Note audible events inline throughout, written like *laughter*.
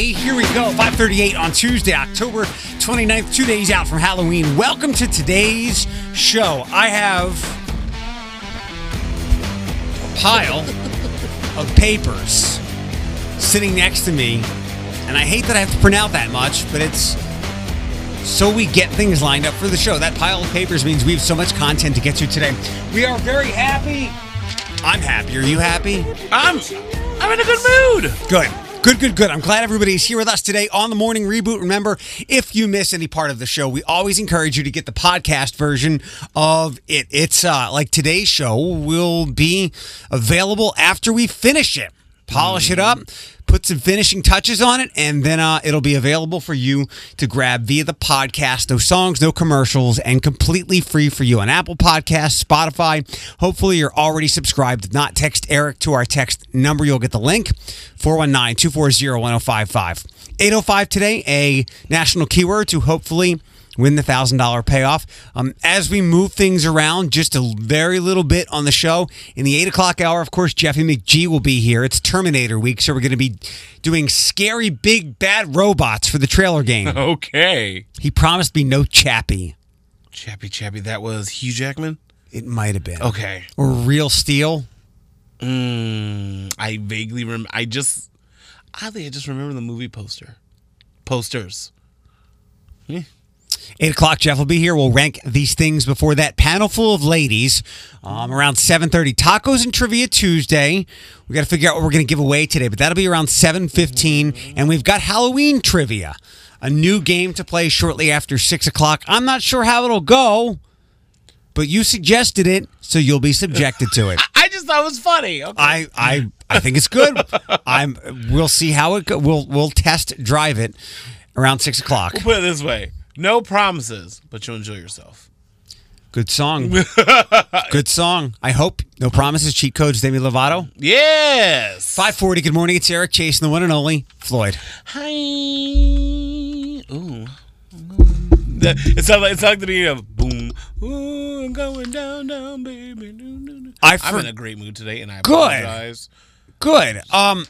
Friday. Here we go. 538 on Tuesday, October 29th, two days out from Halloween. Welcome to today's show. I have a pile of papers sitting next to me. And I hate that I have to print out that much, but it's so we get things lined up for the show. That pile of papers means we have so much content to get to today. We are very happy. I'm happy. Are you happy? I'm I'm in a good mood. Good. Good, good, good. I'm glad everybody's here with us today on the morning reboot. Remember, if you miss any part of the show, we always encourage you to get the podcast version of it. It's uh, like today's show will be available after we finish it. Polish it up, put some finishing touches on it, and then uh, it'll be available for you to grab via the podcast. No songs, no commercials, and completely free for you on Apple Podcasts, Spotify. Hopefully, you're already subscribed. If not, text Eric to our text number. You'll get the link 419 240 1055. 805 today, a national keyword to hopefully win the thousand dollar payoff. Um, as we move things around just a very little bit on the show, in the eight o'clock hour, of course, Jeffy McGee will be here. It's Terminator week, so we're going to be doing scary big bad robots for the trailer game. *laughs* Okay. he promised me no Chappie. Chappie, Chappie. that was Hugh Jackman? It might have been Okay. or Real Steel. Mm, I vaguely remember I just oddly I just remember the movie poster. Posters. Eight o'clock, Jeff will be here. We'll rank these things before that panel full of ladies. Um, around seven thirty, tacos and trivia Tuesday. We got to figure out what we're going to give away today, but that'll be around seven fifteen. And we've got Halloween trivia, a new game to play shortly after six o'clock. I'm not sure how it'll go, but you suggested it, so you'll be subjected to it. *laughs* I just thought it was funny. Okay. I I I think it's good. *laughs* I'm. We'll see how it go. We'll we'll test drive it around six o'clock. We'll Put it this way. No promises, but you'll enjoy yourself. Good song. *laughs* Good song. I hope. No promises. Cheat codes. Demi Lovato. Yes. 540. Good morning. It's Eric Chase and the one and only Floyd. Hi. Ooh. That- It sounds like it sounds like the beginning of boom. Ooh, I'm going down, down, baby. Doo, doo, doo. I I'm for- in a great mood today, and I Good. apologize. Good. Um,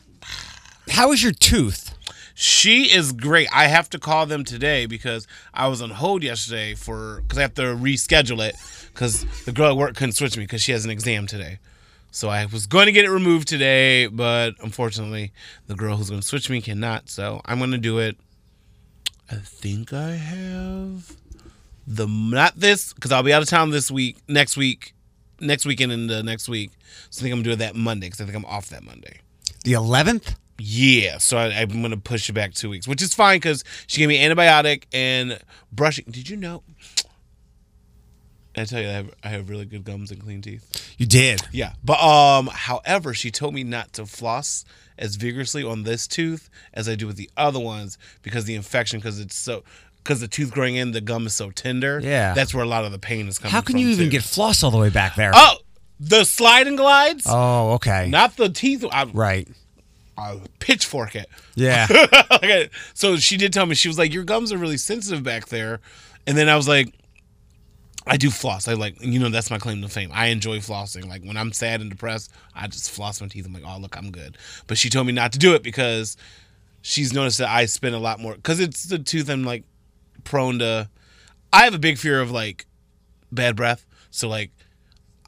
how is your tooth? She is great. I have to call them today because I was on hold yesterday for because I have to reschedule it because the girl at work couldn't switch me because she has an exam today. So I was going to get it removed today, but unfortunately, the girl who's going to switch me cannot. So I'm going to do it. I think I have the not this because I'll be out of town this week, next week, next weekend, and the next week. So I think I'm doing that Monday because I think I'm off that Monday. The 11th? Yeah, so I, I'm going to push it back two weeks, which is fine because she gave me antibiotic and brushing. Did you know? I tell you, I have, I have really good gums and clean teeth. You did. Yeah, but um, however, she told me not to floss as vigorously on this tooth as I do with the other ones because the infection, because it's so, because the tooth growing in, the gum is so tender. Yeah. that's where a lot of the pain is coming. From. How can you even too. get floss all the way back there? Oh, the slide and glides, Oh, okay. not the teeth. I, right. I pitchfork it. Yeah. *laughs* Okay, so she did tell me she was like, "Your gums are really sensitive back there," and then I was like, "I do floss. I like, you know, that's my claim to fame. I enjoy flossing. Like when I'm sad and depressed, I just floss my teeth. I'm like, oh look, I'm good." But she told me not to do it because she's noticed that I spend a lot more because it's the tooth I'm like prone to. I have a big fear of like bad breath, so like.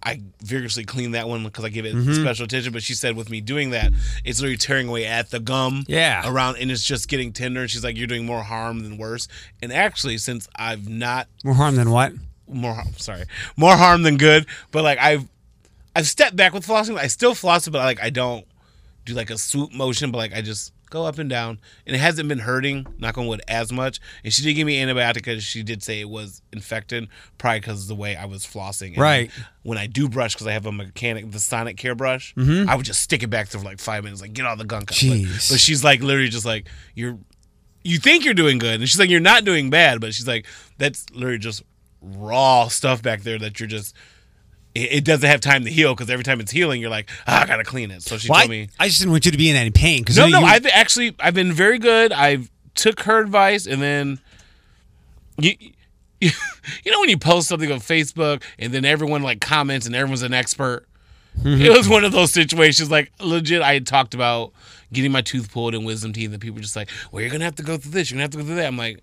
I vigorously clean that one because I give it Mm-hmm. special attention. But she said with me doing that, it's literally tearing away at the gum Yeah. around and it's just getting tender and she's like you're doing more harm than worse and actually since i've not More harm than what? more harm sorry more harm than good but like i've i've stepped back with flossing i still floss it but like i don't do like a swoop motion but like i just go up and down and it hasn't been hurting knock on wood as much. And she did give me antibiotic because she did say it was infected probably because of the way i was flossing. And Right. when i do brush because i have a mechanic the Sonicare brush i would just stick it back for like five minutes like get all the gunk out. But- Mm-hmm. But she's like literally just like you're you think you're doing good. And she's like you're not doing bad but she's like that's literally just raw stuff back there that you're just it, it doesn't have time to heal because every time it's healing you're like ah, i gotta clean it so she Well, told I, me I just didn't want you to be in any pain. No no i've actually i've been very good i've took her advice and then you *laughs* you know when you post something on facebook and then everyone like comments and everyone's an expert It was one of those situations. Like legit, I had talked about getting my tooth pulled and wisdom teeth, and people were just like, "Well, you're gonna have to go through this. You're gonna have to go through that." I'm like,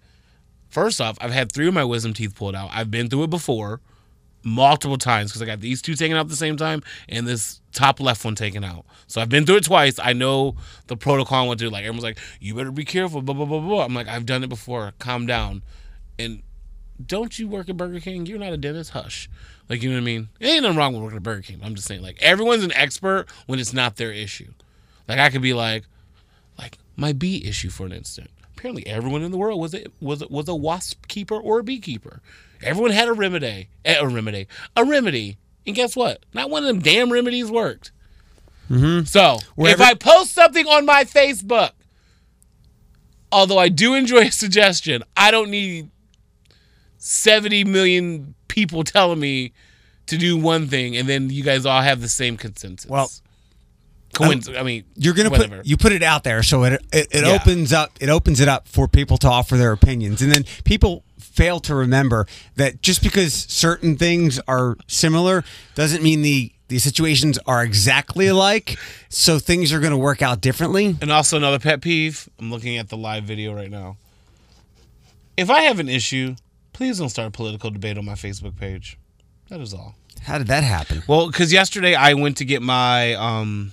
first off, I've had three of my wisdom teeth pulled out. I've been through it before, multiple times because I got these two taken out at the same time and this top left one taken out. So I've been through it twice. I know the protocol went through. Like everyone's like, "You better be careful." Blah blah blah blah. I'm like, I've done it before. Calm down. And don't you work at Burger King? You're not a dentist. Hush. Like, you know what I mean? Ain't nothing wrong with working at Burger King. I'm just saying, like, everyone's an expert when it's not their issue. Like, I could be like, like my bee issue for an instant. Apparently, everyone in the world was a, was a, was a wasp keeper or a beekeeper. Everyone had a remedy, eh, a remedy, a remedy, and guess what? Not one of them damn remedies worked. Mm-hmm. So, Wherever- if I post something on my Facebook, although I do enjoy *laughs* a suggestion, I don't need 70 million people telling me to do one thing and then you guys all have the same consensus. Well, Coinc- I mean, You're gonna whatever. put you put it out there, so it it, it Yeah. opens up it opens it up for people to offer their opinions, and then people fail to remember that just because certain things are similar doesn't mean the the situations are exactly alike. So things are going to work out differently. And also another pet peeve. I'm looking at the live video right now. If I have an issue, please don't start a political debate on my Facebook page. That is all. How did that happen? Well, because yesterday I went to get my um,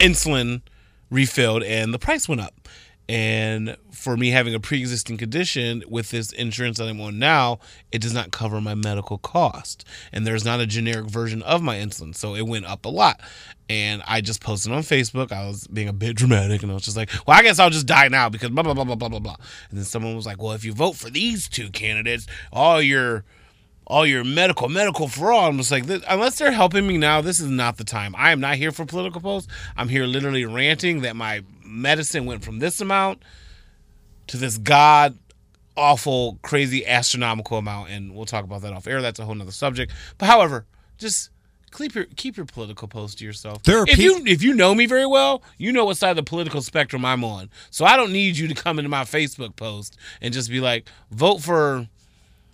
insulin refilled and the price went up. And for me having a pre existing condition with this insurance that I'm on now, it does not cover my medical cost. And there's not a generic version of my insulin. So it went up a lot. And I just posted on Facebook. I was being a bit dramatic and I was just like, well, I guess I'll just die now because blah, blah, blah, blah, blah, blah, blah. And then someone was like, well, if you vote for these two candidates, all your all your medical, medical for all. I'm just like, this, unless they're helping me now, this is not the time. I am not here for political posts. I'm here literally ranting that my medicine went from this amount to this god awful, crazy, astronomical amount. And we'll talk about that off air. That's a whole nother subject. But however, just keep your keep your political posts to yourself. There are if you if you know me very well, you know what side of the political spectrum I'm on. So I don't need you to come into my Facebook post and just be like, vote for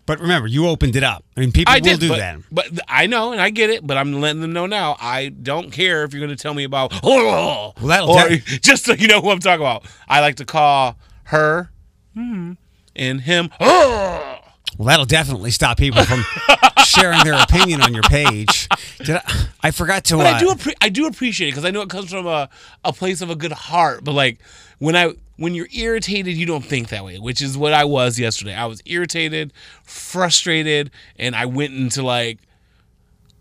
But remember, you opened it up. I mean, people I will did do but, that. But I know and I get it, but I'm letting them know now. I don't care if you're going to tell me about *laughs* well, that'll or de- *laughs* just so you know who I'm talking about. I like to call her hmm, and him. *gasps* Well, that'll definitely stop people from *laughs* sharing their opinion on your page. Did I, I forgot to. But uh, I do appre- I do appreciate it because I know it comes from a, a place of a good heart. But like when I when you're irritated, you don't think that way, which is what I was yesterday. I was irritated, frustrated, and I went into like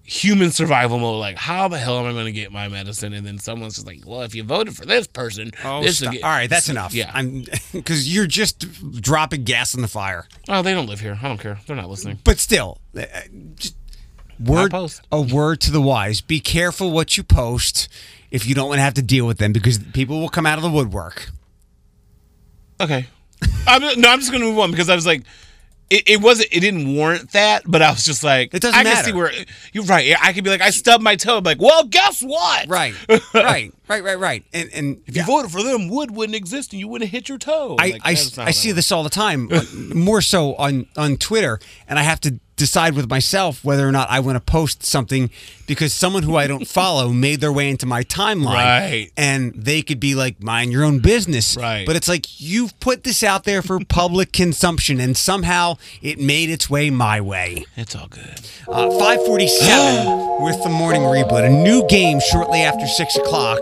human survival mode. Like, how the hell am I going to get my medicine? And then someone's just like, "Well, if you voted for this person, Oh, this get-" all right, that's enough. Yeah. I'm *laughs* because you're just dropping gas in the fire. Oh, they don't live here. I don't care. They're not listening. But still, uh, just word a word to the wise. Be careful what you post if you don't want to have to deal with them because people will come out of the woodwork. Okay. I'm, no, I'm just gonna move on because I was like, it, it wasn't, it didn't warrant that, but I was just like, It doesn't I can see where you're right. I could be like, I stubbed my toe. I'm like, well, guess what? Right, *laughs* right, right, right, right. And and If you voted for them, wood wouldn't exist and you wouldn't hit your toe. I, Like, I, I see this all the time, uh, more so on, on Twitter, and I have to decide with myself whether or not I want to post something because someone who I don't *laughs* follow made their way into my timeline. Right. And they could be like, mind your own business. Right. But it's like, you've put this out there for *laughs* public consumption, and somehow it made its way my way. It's all good. Uh, 547 *gasps* with the morning reboot. A new game shortly after 6 o'clock.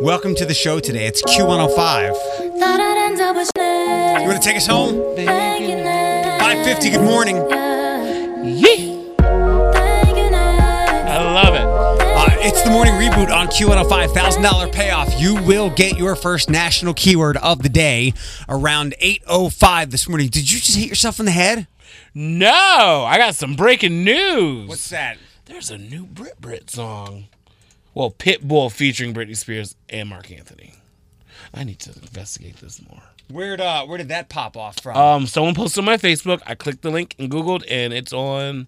Welcome to the show today. It's Q105. Thought I'd end up with You want to take us home? 550, good morning. It's the morning reboot on Q105. $1,000 payoff. You will get your first national keyword of the day around 8.05 this morning. Did you just hit yourself in the head? No, I got some breaking news. What's that? There's a new Brit Brit song. Well, Pitbull featuring Britney Spears and Marc Anthony. I need to investigate this more. Where'd, uh, where did that pop off from? Um, someone posted on my Facebook. I clicked the link and Googled, and it's on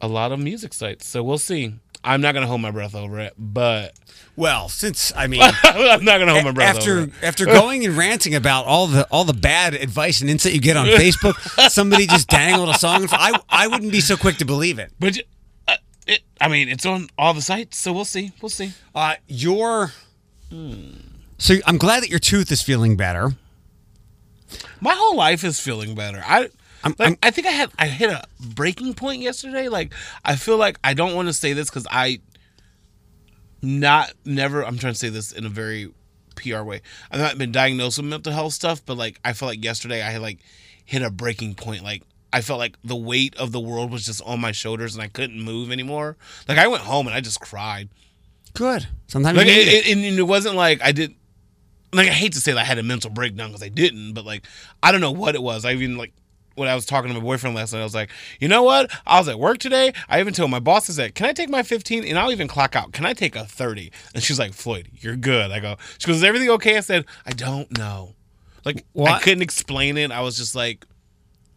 a lot of music sites. So we'll see. I'm not gonna hold my breath over it, but well, since, I mean... *laughs* I'm not gonna hold my breath over after it. after going and ranting about all the all the bad advice and insight you get on Facebook, *laughs* somebody just dangled a song. I I wouldn't be so quick to believe it. But uh, it, I I mean, it's on all the sites, so we'll see. We'll see. Uh, your. So I'm glad that your tooth is feeling better. My whole life is feeling better. I I'm- like, I'm- I think I had I hit a breaking point yesterday. Like I feel like I don't want to say this because I not never. I'm trying to say this in a very PR way. I've not been diagnosed with mental health stuff, but like I felt like yesterday I had like hit a breaking point. Like I felt like the weight of the world was just on my shoulders and I couldn't move anymore. Like I went home and I just cried. Good. Sometimes Like you need it, it. it, and it wasn't like I did. Like I hate to say that I had a mental breakdown because I didn't, but like I don't know what it was. I even like when I was talking to my boyfriend last night, I was like, you know what? I was at work today. I even told my boss, I said, can I take my 15 and I'll even clock out? Can I take a 30? And she's like, Floyd, you're good. I go, she goes, is everything okay? I said, I don't know. Like I couldn't explain it. I was just like,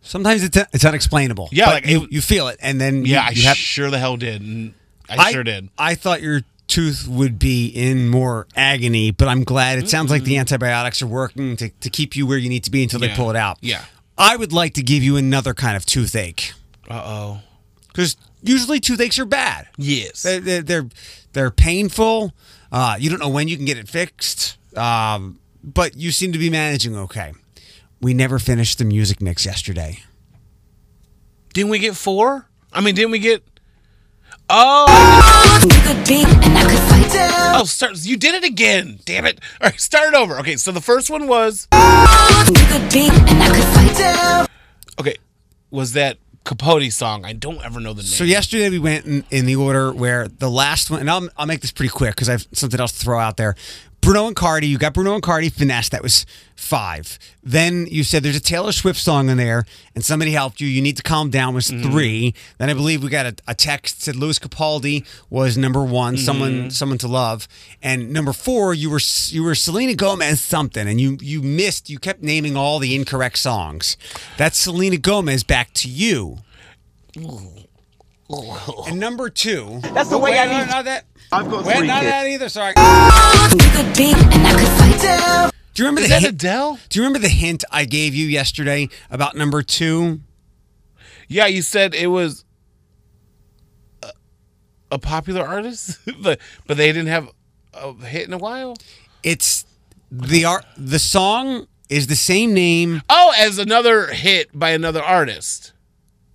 Sometimes it's it's unexplainable. Yeah, but like, you, it- you feel it, and then you- yeah, I have. sure the hell did. And I, sure did. I thought your tooth would be in more agony, but I'm glad. It sounds like the mm-hmm. antibiotics are working to, to keep you where you need to be until they pull it out. Yeah. I would like to give you another kind of toothache Uh oh. because usually toothaches are bad. Yes. They're they're they're, they're painful. Uh, you don't know when you can get it fixed, um, but you seem to be managing okay. We never finished the music mix yesterday. Didn't we get four? I mean, didn't we get? Oh, You could be, and I could fight down. oh, start. You did it again. Damn it! All right, start it over. Okay, so the first one was You could be, and I could fight down. okay. Was that Capote song? I don't ever know the name. So yesterday we went in, in the order where the last one, and I'll, I'll make this pretty quick because I have something else to throw out there. Bruno and Cardi, you got Bruno and Cardi, Finesse, that was five. Then you said there's a Taylor Swift song in there, and somebody helped you. You need to calm down was mm-hmm. three. Then I believe we got a, a text said Lewis Capaldi was number one, someone mm-hmm. someone to love, and number four you were you were Selena Gomez something, and you you missed. You kept naming all the incorrect songs. That's Selena Gomez. Back to you. And number two. That's the way I need. Not that. I've got Wait, three not kids. that either. Sorry. You could be, and I could fight down. Do you remember is the that hint? Adele? Do you remember the hint I gave you yesterday about number two? Yeah, you said it was a, a popular artist, *laughs* but but they didn't have a hit in a while. It's the art. The song is the same name. Oh, as another hit by another artist.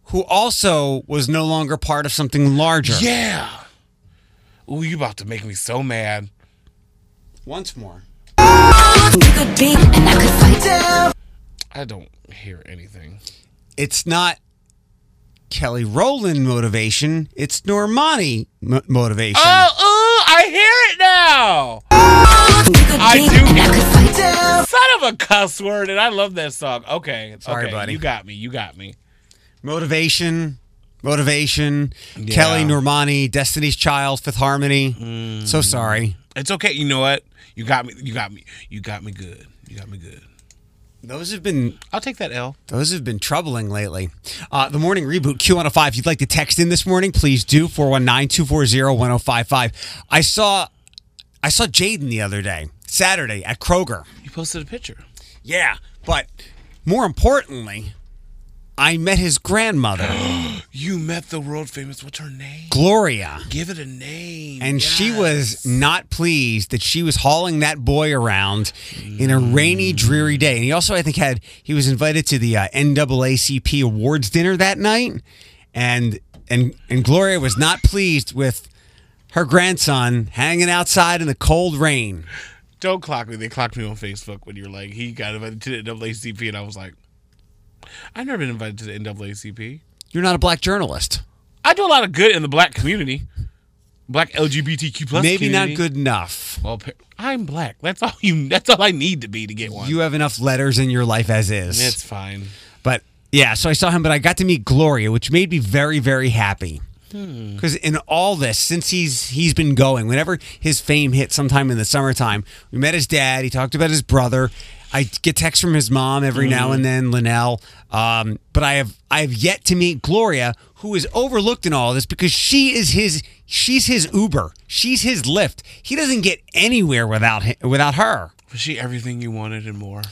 Who also was no longer part of something larger. Yeah. Ooh, you about to make me so mad. Once more. You could be, and I could fight down. I don't hear anything. It's not Kelly Rowland motivation. It's Normani mo- motivation. Oh, ooh, I hear it now. I do and hear I could fight down. Son of a cuss word, and I love that song. Okay, Sorry, okay, buddy. You got me. You got me. Motivation. Motivation. Yeah. Kelly Normani. Destiny's Child. Fifth Harmony. Mm. So sorry. It's okay. You know what? You got me. You got me. You got me good. You got me good. Those have been I'll take that L. Those have been troubling lately. Uh, the morning reboot Q105. If you'd like to text in this morning, please do 419-240-1055. I saw I saw Jaden the other day, Saturday at Kroger. You posted a picture. Yeah, but more importantly, I met his grandmother, *gasps* You met the world famous. What's her name? Gloria. Give it a name. And she was not pleased that she was hauling that boy around in a rainy, dreary day. And he also, I think, had he was invited to the uh, NAACP awards dinner that night, and and and Gloria was not pleased with her grandson hanging outside in the cold rain. Don't clock me. They clocked me on Facebook when you're like, he got invited to the NAACP, and I was like, I've never been invited to the NAACP. You're not a black journalist. I do a lot of good in the black community, black LGBTQ plus. Maybe community. not good enough. Well, I'm black. That's all you. That's all I need to be to get one. You have enough letters in your life as is. it's fine. But yeah, so I saw him, but I got to meet Gloria, which made me very, very happy. Hmm. Because in all this, since he's he's been going, whenever his fame hit sometime in the summertime, we met his dad. He talked about his brother. I get texts from his mom every now Hmm. and then, Linnell. Um, but I have I have yet to meet Gloria, who is overlooked in all this because she is his she's his Uber, she's his Lyft. He doesn't get anywhere without hi- without her. Was she everything you wanted and more?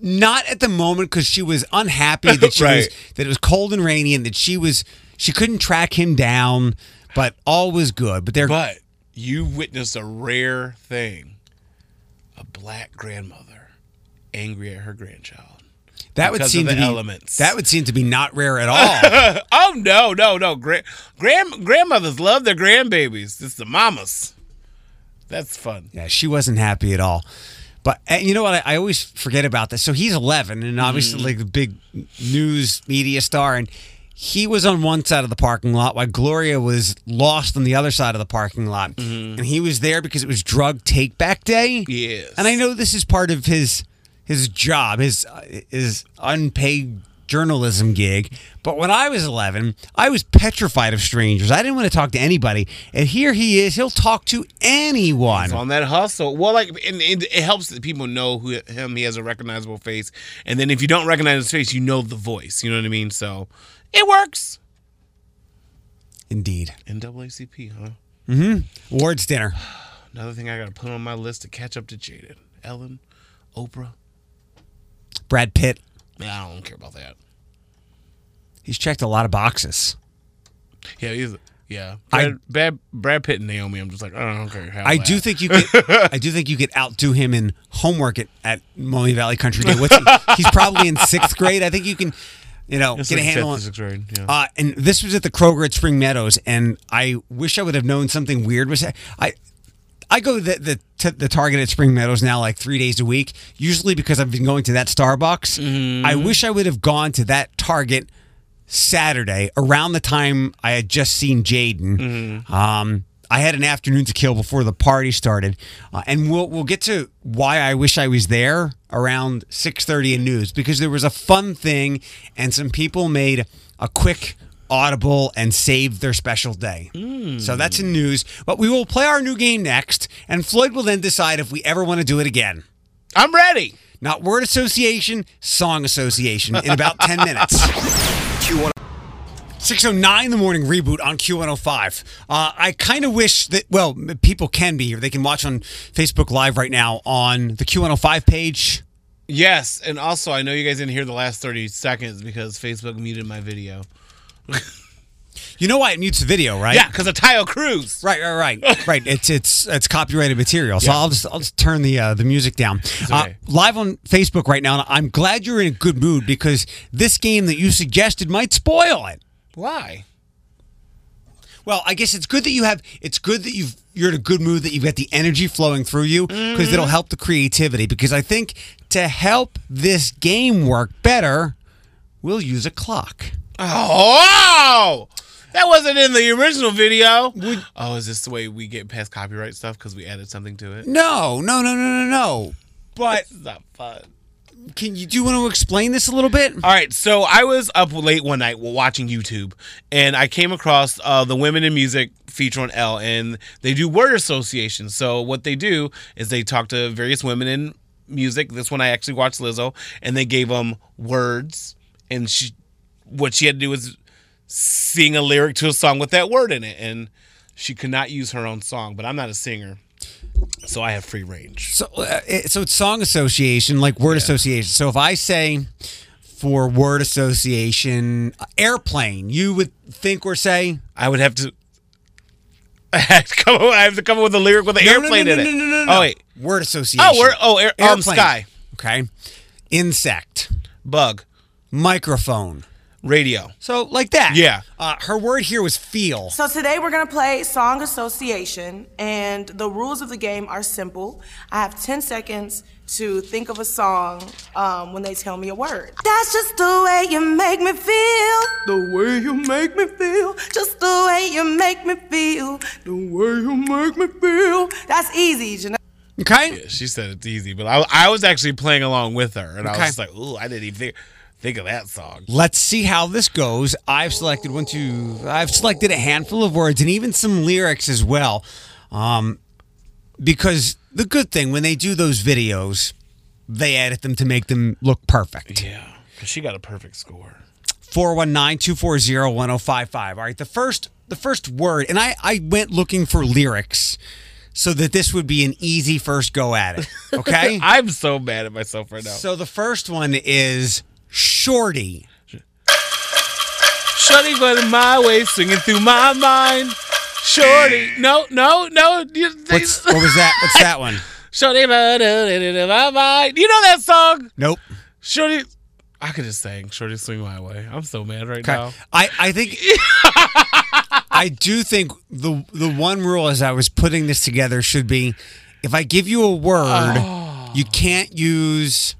not at the moment because she was unhappy that she *laughs* was Right. that it was cold and rainy and that she was She couldn't track him down, but all was good. But they're But you witnessed a rare thing: a black grandmother angry at her grandchild. that would seem to be elements. that would seem to be not rare at all. *laughs* Oh no, no, no! Grand, grand grandmothers love their grandbabies. It's the mamas. That's fun. Yeah, she wasn't happy at all. But and you know what? I, I always forget about this. So he's 11, and obviously mm-hmm. like the big news media star, and he was on one side of the parking lot while Gloria was lost on the other side of the parking lot, and he was there because it was drug take back day. Yes. and I know this is part of his his job, his uh, his unpaid journalism gig. But when I was 11, I was petrified of strangers. I didn't want to talk to anybody. And here he is. He'll talk to anyone. He's on that hustle. Well, like, and, and it helps that people know who him. He has a recognizable face, and then if you don't recognize his face, you know the voice. You know what I mean? So it works. Indeed. NAACP, huh? Hmm. Awards dinner. *sighs* Another thing I got to put on my list to catch up to Jaden, Ellen, Oprah. Brad Pitt. Man, I don't care about that. He's checked a lot of boxes. Yeah, he's yeah. I- Brad, Brad, Brad Pitt and Naomi. I'm just like, I don't care. I do think you could. *laughs* I do think you could outdo him in homework at, at Maumee Valley Country Day. What's he, he's probably in sixth grade. I think you can, you know, It's get a handle on. fifth or sixth grade. Yeah. Uh, and this was at the Kroger at Spring Meadows, and I wish I would have known something weird was. I I go the the, to the Target at Spring Meadows now like three days a week, usually because I've been going to that Starbucks. Mm-hmm. I wish I would have gone to that Target Saturday around the time I had just seen Jaden. Mm-hmm. Um, I had an afternoon to kill before the party started, uh, and we'll we'll get to why I wish I was there around six thirty in news because there was a fun thing, and some people made a quick audible and saved their special day. So that's in news. But we will play our new game next, and Floyd will then decide if we ever want to do it again. I'm ready. Not word association, song association in about 10 minutes. *laughs* 609 in the morning reboot on Q105. Uh, I kind of wish that, well, people can be here. They can watch on Facebook Live right now on the Q105 page. Yes, and also I know you guys didn't hear the last 30 seconds because Facebook muted my video. *laughs* You know why it mutes the video, right? Yeah, because of Taio Cruz. Right, right, right, *laughs* right. It's it's it's copyrighted material, so I'll just I'll just turn the uh, the music down. Uh, live on Facebook right now. and I'm glad you're in a good mood because this game that you suggested might spoil it. Why? Well, I guess it's good that you have. It's good that you've you're in a good mood that you've got the energy flowing through you because it'll mm-hmm. help the creativity. Because I think to help this game work better, we'll use a clock. Oh, that wasn't in the original video. oh, is this the way we get past copyright stuff because we added something to it? No, no, no, no, no, no. But It's not fun. Can you do you want to explain this a little bit? All right, so I was up late one night watching YouTube, and I came across uh, the Women in Music feature on Elle, and they do word association. So what they do is they talk to various women in music. This one I actually watched Lizzo, and they gave them words, and she, what she had to do was sing a lyric to a song with that word in it, and she could not use her own song. But I'm not a singer, so I have free range. So, uh, it- so it's song association, like word association. So if I say for word association, airplane, you would think we're saying I would have to. *laughs* I have to come. up- I have to come up with a lyric with an No, airplane no, in no, it. no, no, no. Oh wait, word association. Oh, we're oh air, um Airplane. sky Okay, insect, bug microphone. Radio. So like that. Yeah. Uh, her word here was feel. So today we're gonna play song association, and the rules of the game are simple. I have 10 seconds to think of a song um, when they tell me a word. That's just the way you make me feel. The way you make me feel. Just the way you make me feel. The way you make me feel. That's easy, Janelle. Okay. Yeah, She said it's easy, but I, I was actually playing along with her, and I was just like, "Ooh, I didn't even think, think of that song." Let's see how this goes. I've selected one, two. I've selected a handful of words and even some lyrics as well. Um, because the good thing when they do those videos, they edit them to make them look perfect. Yeah, because she got a perfect score. 419-240-1055. All right, the first the first word, and I, I went looking for lyrics so that this would be an easy first go at it. Okay? *laughs* I'm so mad at myself right now. so the first one is shorty. Shorty going my way, swinging through my mind. Shorty, no, no, no. What's, what was that? What's that one? *laughs* Shorty, my mind. You know that song? Nope. Shorty, I could just sing Shorty Swing My Way. I'm so mad right Okay. now. I, I think *laughs* I do think the the one rule as I was putting this together should be if I give you a word, oh. you can't use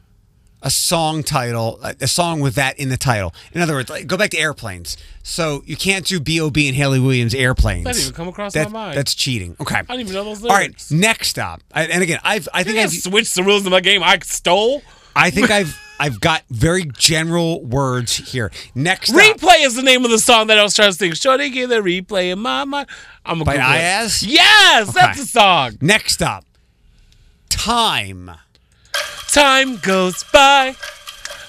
a song title, a song with that in the title. In other words, like, go back to airplanes. So you can't do B.O.B. and Hayley Williams airplanes. That didn't even come across That- my mind. That's cheating. Okay. I didn't even know those All right. Next up, I, and again, I've I think I I've switch the rules of my game I stole? I think I've I've got very general words here. Next up, Replay is the name of the song that I was trying to sing. Shorty, get the replay in my mind. I'm a By Google it. Iyaz? Yes, that's the song. next up, time. Time goes by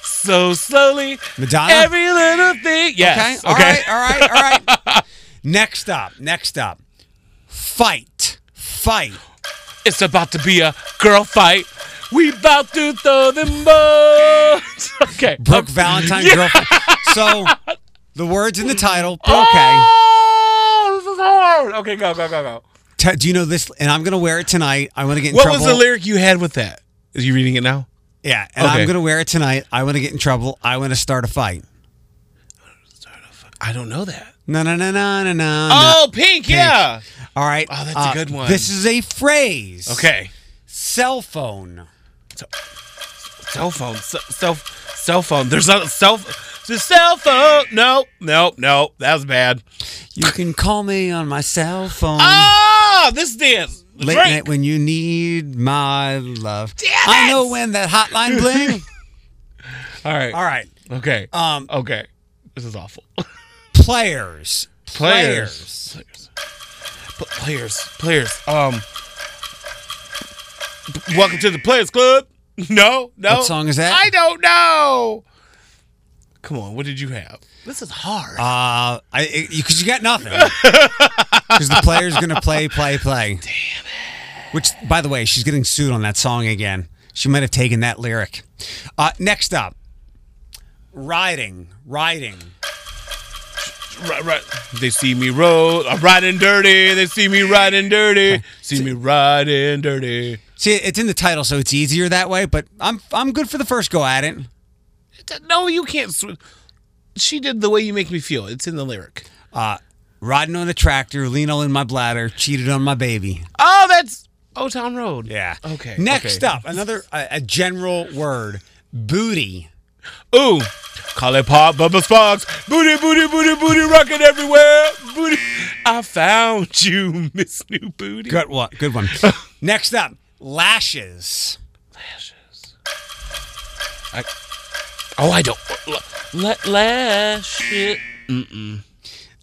so slowly. Madonna? Every little thing. Yes. Okay. All right. All right. All right. *laughs* next up. Next up. Fight. Fight. It's about to be a girl fight. We about to throw them bones. *laughs* okay. Brooke Um, Valentine yeah. fight. So the words in the title. Okay. Oh, this is hard. Okay, go, go, go, go. T- do you know this? And I'm gonna wear it tonight. I want to get in What trouble. was the lyric you had with that? Is you reading it now? Yeah. And Okay. I'm gonna wear it tonight. I want to get in trouble. I want to start a fight. I don't know that. No. No. No. No. No. No. Oh, pink, yeah. All right. Oh, that's a good one. This is a phrase. Okay. Cell phone. Cell phone. c- Cell, cell phone. There's not a cell The cell phone. No, no, no. That was bad. You can call me on my cell phone. Ah, this dance. The Late drink. night when you need my love. Damn I it! know when that hotline bling. *laughs* All right. All right. Okay. Um, okay. This is awful. players. Players. Players. Players. Players. Um. Welcome to the Players Club. *laughs* No, no. What song is that? I don't know. Come on. What did you have? This is hard. Uh, I because you got nothing. *laughs* Because the player's gonna play, play, play. Damn it. Which, by the way, she's getting sued on that song again. She might have taken that lyric. Uh, next up, riding, riding. right, right. They see me roll. I'm riding dirty. They see me riding dirty. See me riding dirty. See, it's in the title, so it's easier that way. But I'm I'm good for the first go at it. No, you can't. Sw- she did the way you make me feel. It's in the lyric. Uh, riding on a tractor, lean all in my bladder, cheated on my baby. Oh, that's Old Town Road. Yeah. Okay. Next okay. up, another a, a general word, booty. Ooh. Call it pop, bubble Sparks. Booty, booty, booty, booty, rocking everywhere. Booty. I found you, Miss New Booty. Good one. Good one. *laughs* Next up, lashes. lashes. I, oh, I don't. Let lash it.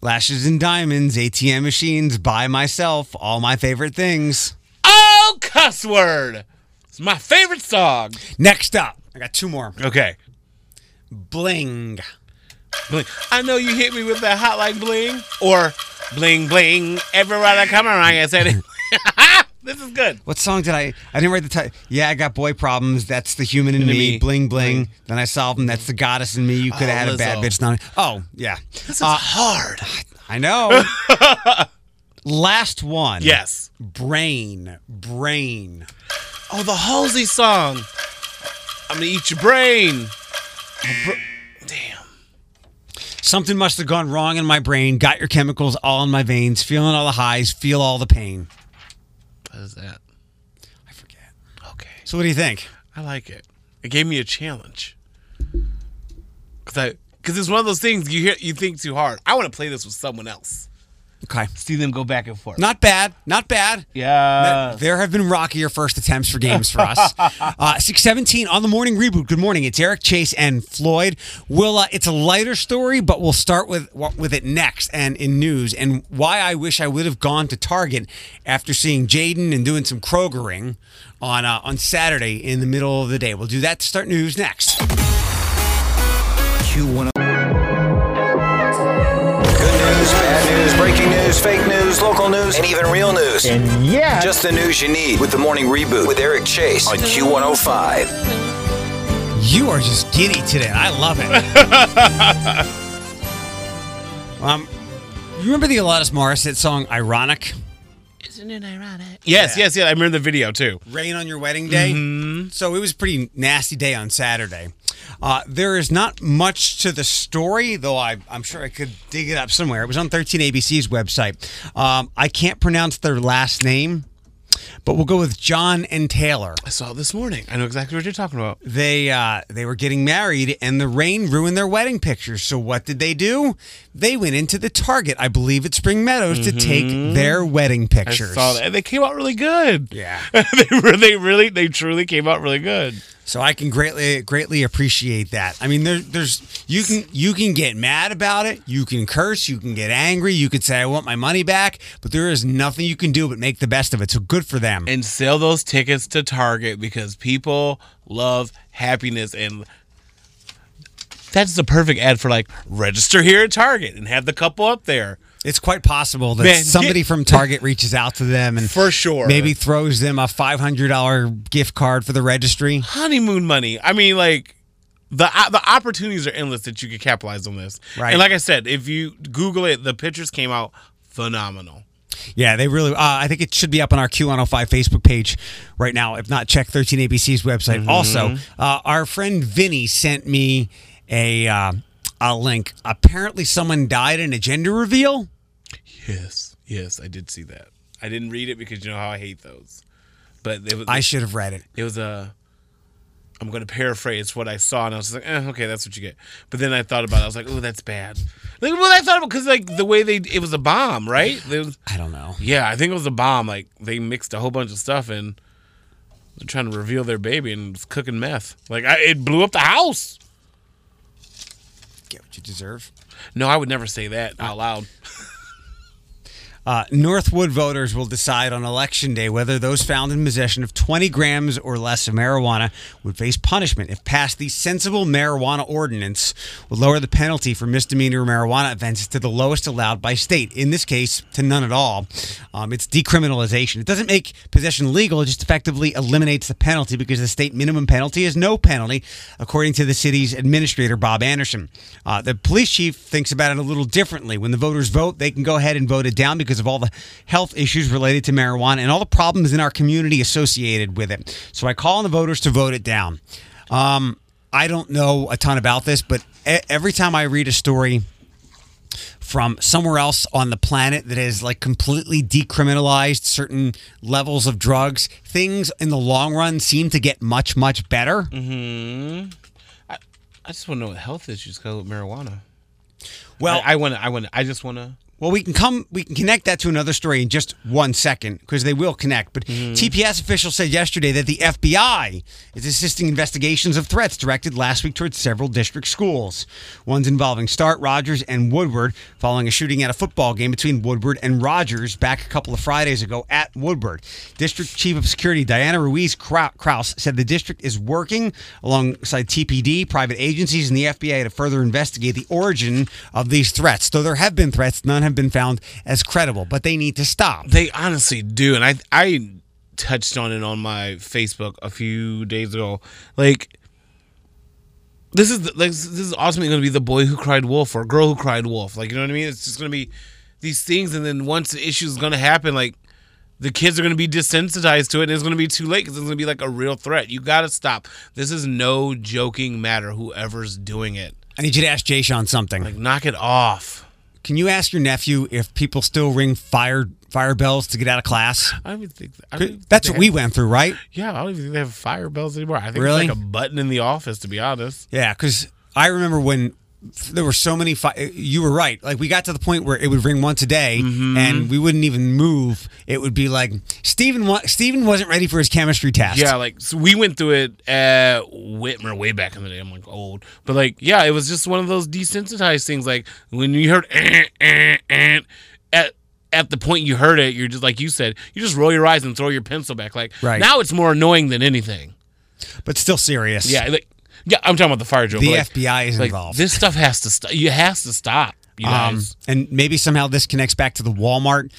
Lashes and diamonds, ATM machines, buy myself, all my favorite things. Oh, cuss word. It's my favorite song. Next up, I got two more. Okay. Bling. Bling. I know you hit me with that hot like bling or bling bling. Everywhere I come around, I said it. *laughs* this is good. What song did I? I didn't write the title. Yeah, I got boy problems. That's the human in In me. me. Bling bling. Then I solved them. That's the goddess in me. You could have Oh, had a bad bitch. Now, oh yeah. This is Uh, hard. I know. *laughs* Last one. Yes. Brain. Brain. Oh, the Halsey song. I'm gonna eat your brain. Br- Damn. Something must have gone wrong in my brain. Got your chemicals all in my veins. Feeling all the highs. Feel all the pain. Is that? I forget. Okay. So what do you think? I like it. It gave me a challenge. Cause I, cause it's one of those things you hear, you think too hard. I want to play this with someone else. Okay. See them go back and forth. Not bad. Not bad. yeah. There have been rockier first attempts for games for us. *laughs* Uh, 617 on the morning reboot. Good morning. It's Eric Chase and Floyd. Will uh, it's a lighter story, but we'll start with with it next and in news and why I wish I would have gone to Target after seeing Jaden and doing some Krogering on uh, on Saturday in the middle of the day. We'll do that to start news next. Q1. Breaking news, fake news, local news, and even real news. And yeah, Just the news you need with the morning reboot with Eric Chase on Q105. You are just giddy today. I love it. *laughs* Um, you remember the Alanis Morissette song "Ironic"? Isn't it ironic? Yes, yes, yeah. I remember the video too. Rain on your wedding day. Mm-hmm. So it was a pretty nasty day on Saturday. Uh, there is not much to the story, though I, I'm sure I could dig it up somewhere. It was on 13ABC's website. Um, I can't pronounce their last name, but we'll go with John and Taylor. I saw this morning. I know exactly what you're talking about. They uh, they were getting married, and the rain ruined their wedding pictures. So what did they do? They went into the Target, I believe, at Spring Meadows, to take their wedding Mm-hmm. I pictures. saw that. And they came out really good. Yeah. *laughs* they really, really, they truly came out really good. So I can greatly greatly appreciate that. I mean, there, there's you can you can get mad about it, you can curse, you can get angry, you could say I want my money back, but there is nothing you can do but make the best of it. So good for them. And sell those tickets to Target because people love happiness and that's the perfect ad for like register here at Target and have the couple up there. It's quite possible that Man, somebody get- from Target reaches out to them and For sure. maybe throws them a five hundred dollar gift card for the registry. honeymoon money. I mean, like the uh, the opportunities are endless that you could capitalize on this. Right. And like I said, if you Google it, the pictures came out phenomenal. Yeah, they really. Uh, I think it should be up on our Q105 Facebook page right now. If not, check 13ABC's website. Mm-hmm. Also, uh, our friend Vinny sent me a uh, a link. Apparently, someone died in a gender reveal. Yes, yes, I did see that. I didn't read it because you know how I hate those. But it was I should have read it. it was a. I'm going to paraphrase what I saw, and I was like, eh, okay, that's what you get. But then I thought about it. I was like, oh, that's bad. Like, well, I thought about because like the way they it was a bomb, right? Was, I don't know. yeah, I think it was a bomb. Like they mixed a whole bunch of stuff and they're trying to reveal their baby and was cooking meth. Like I, it blew up the house. Get what you deserve. No, I would never say that out loud. Uh, Northwood voters will decide on election day whether those found in possession of 20 grams or less of marijuana would face punishment. If passed, the sensible marijuana ordinance would lower the penalty for misdemeanor marijuana offenses to the lowest allowed by state. In this case, to none at all. Um, it's decriminalization. It doesn't make possession legal; it just effectively eliminates the penalty because the state minimum penalty is no penalty, according to the city's administrator Bob Anderson. Uh, the police chief thinks about it a little differently. When the voters vote, they can go ahead and vote it down because of all the health issues related to marijuana and all the problems in our community associated with it. So I call on the voters to vote it down. Um, I don't know a ton about this, but every time I read a story from somewhere else on the planet that has like completely decriminalized certain levels of drugs, things in the long run seem to get much, much better. Hmm. I just want to know what health issues go with marijuana. Well, I want to. I want. I just want to. Well, we can come. We can connect that to another story in just one second because they will connect. But mm-hmm. TPS officials said yesterday that the FBI is assisting investigations of threats directed last week towards several district schools. Ones involving Start, Rogers, and Woodward, following a shooting at a football game between Woodward and Rogers back a couple of Fridays ago at Woodward. District Chief of Security Diana Ruiz Krau- Kraus said the district is working alongside TPD, private agencies, and the FBI to further investigate the origin of these threats. Though there have been threats, none have been found as credible, but they need to stop. They honestly do, and I I touched on it on my Facebook a few days ago. Like this is the, like this is ultimately going to be the boy who cried wolf or girl who cried wolf. Like you know what I mean? It's just going to be these things, and then once the issue is going to happen, like the kids are going to be desensitized to it, and it's going to be too late because it's going to be like a real threat. You got to stop. This is no joking matter. Whoever's doing it, I need you to ask Jay Sean something. like knock it off. Can you ask your nephew if people still ring fire fire bells to get out of class? I don't even think I think That's what we went through, right? Yeah, I don't even think they have fire bells anymore. I think Really? it's like a button in the office, to be honest. Yeah, because I remember when there were so many. Fi- you were right. Like we got to the point where it would ring once a day, Mm-hmm. and we wouldn't even move. It would be like Stephen. Wa- Stephen wasn't ready for his chemistry test. Yeah, like so we went through it at Whitmer way back in the day. I'm like old, but like yeah, it was just one of those desensitized things. Like when you heard eh, eh, eh, at at the point you heard it, you're just like you said, you just roll your eyes and throw your pencil back. Like Right. now, it's more annoying than anything. but still serious. Yeah, like yeah, I'm talking about the fire drill. The like, FBI is like, involved. This stuff has to stop. You has to stop. You Um, guys. and maybe somehow this connects back to the Walmart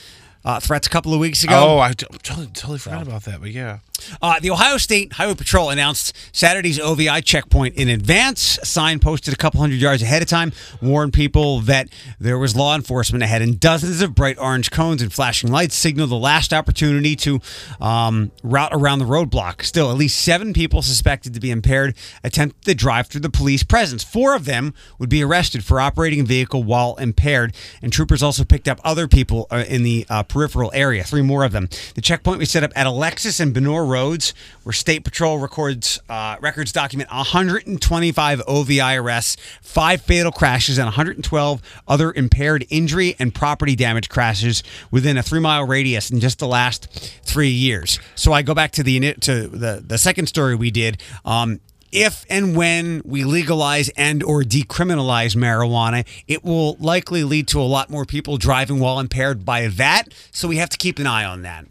uh, threats a couple of weeks ago. Oh, I t- totally, totally forgot about that. But yeah, Uh, the Ohio State Highway Patrol announced Saturday's OVI checkpoint in advance. A sign posted a couple hundred yards ahead of time warned people that there was law enforcement ahead, and dozens of bright orange cones and flashing lights signaled the last opportunity to um, route around the roadblock. Still, at least seven people suspected to be impaired attempted to drive through the police presence. Four of them would be arrested for operating a vehicle while impaired, and troopers also picked up other people uh, in the uh, peripheral area. Three more of them. The checkpoint was set up at Alexis and Benore Roads, where State Patrol records uh, records document 125 OVI arrests, five fatal crashes, and 112 other impaired injury and property damage crashes within a three mile radius in just the last three years. So I go back to the to the the second story we did. Um, if and when we legalize and or decriminalize marijuana, it will likely lead to a lot more people driving while impaired by that. So we have to keep an eye on that.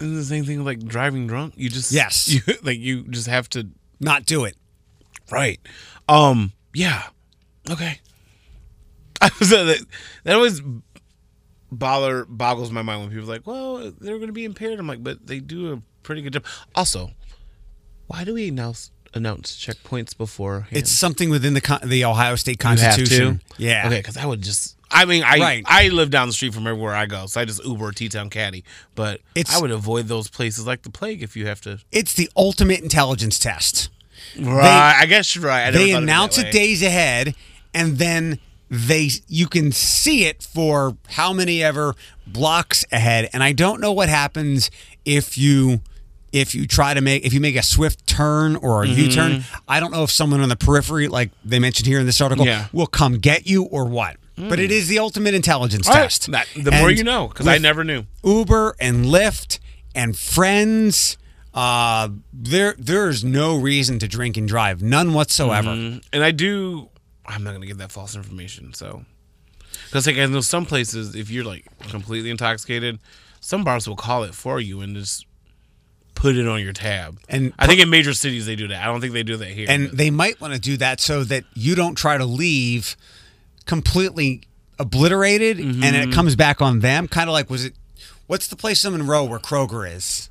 Isn't the same thing like driving drunk? You just Yes. *laughs* you, like you just have to Not do it. right. Um, yeah, okay. *laughs* I was that, that always bother boggles my mind when people are like, well, they're going to be impaired. I'm like, but they do a pretty good job. Also, why do we announce announce checkpoints before? It's something within the con- the Ohio State Constitution. Yeah. Okay, because I would just. I mean, I Right. I live down the street from everywhere I go, so I just Uber T Town Caddy. But It's- I would avoid those places like the plague if you have to. It's the ultimate intelligence test. Right, I guess you're right. I they of it announce it days ahead, and then they you can see it for how many ever blocks ahead. And I don't know what happens if you if you try to make if you make a swift turn or a Mm-hmm. turn I don't know if someone on the periphery, like they mentioned here in this article, Yeah. will come get you or what. But it is the ultimate intelligence All right, test. that- the more And you know, because I never knew. Uber and Lyft and friends. Uh, there there's no reason to drink and drive, none whatsoever. And I do. I'm not gonna give that false information. So, because like I know some places, if you're like completely intoxicated, some bars will call it for you and just put it on your tab. And I think in major cities they do that. I don't think they do that here. And but- they might want to do that so that you don't try to leave completely obliterated and Mm-hmm. it comes back on them. Kind of like, was it, what's the place in Monroe where Kroger is?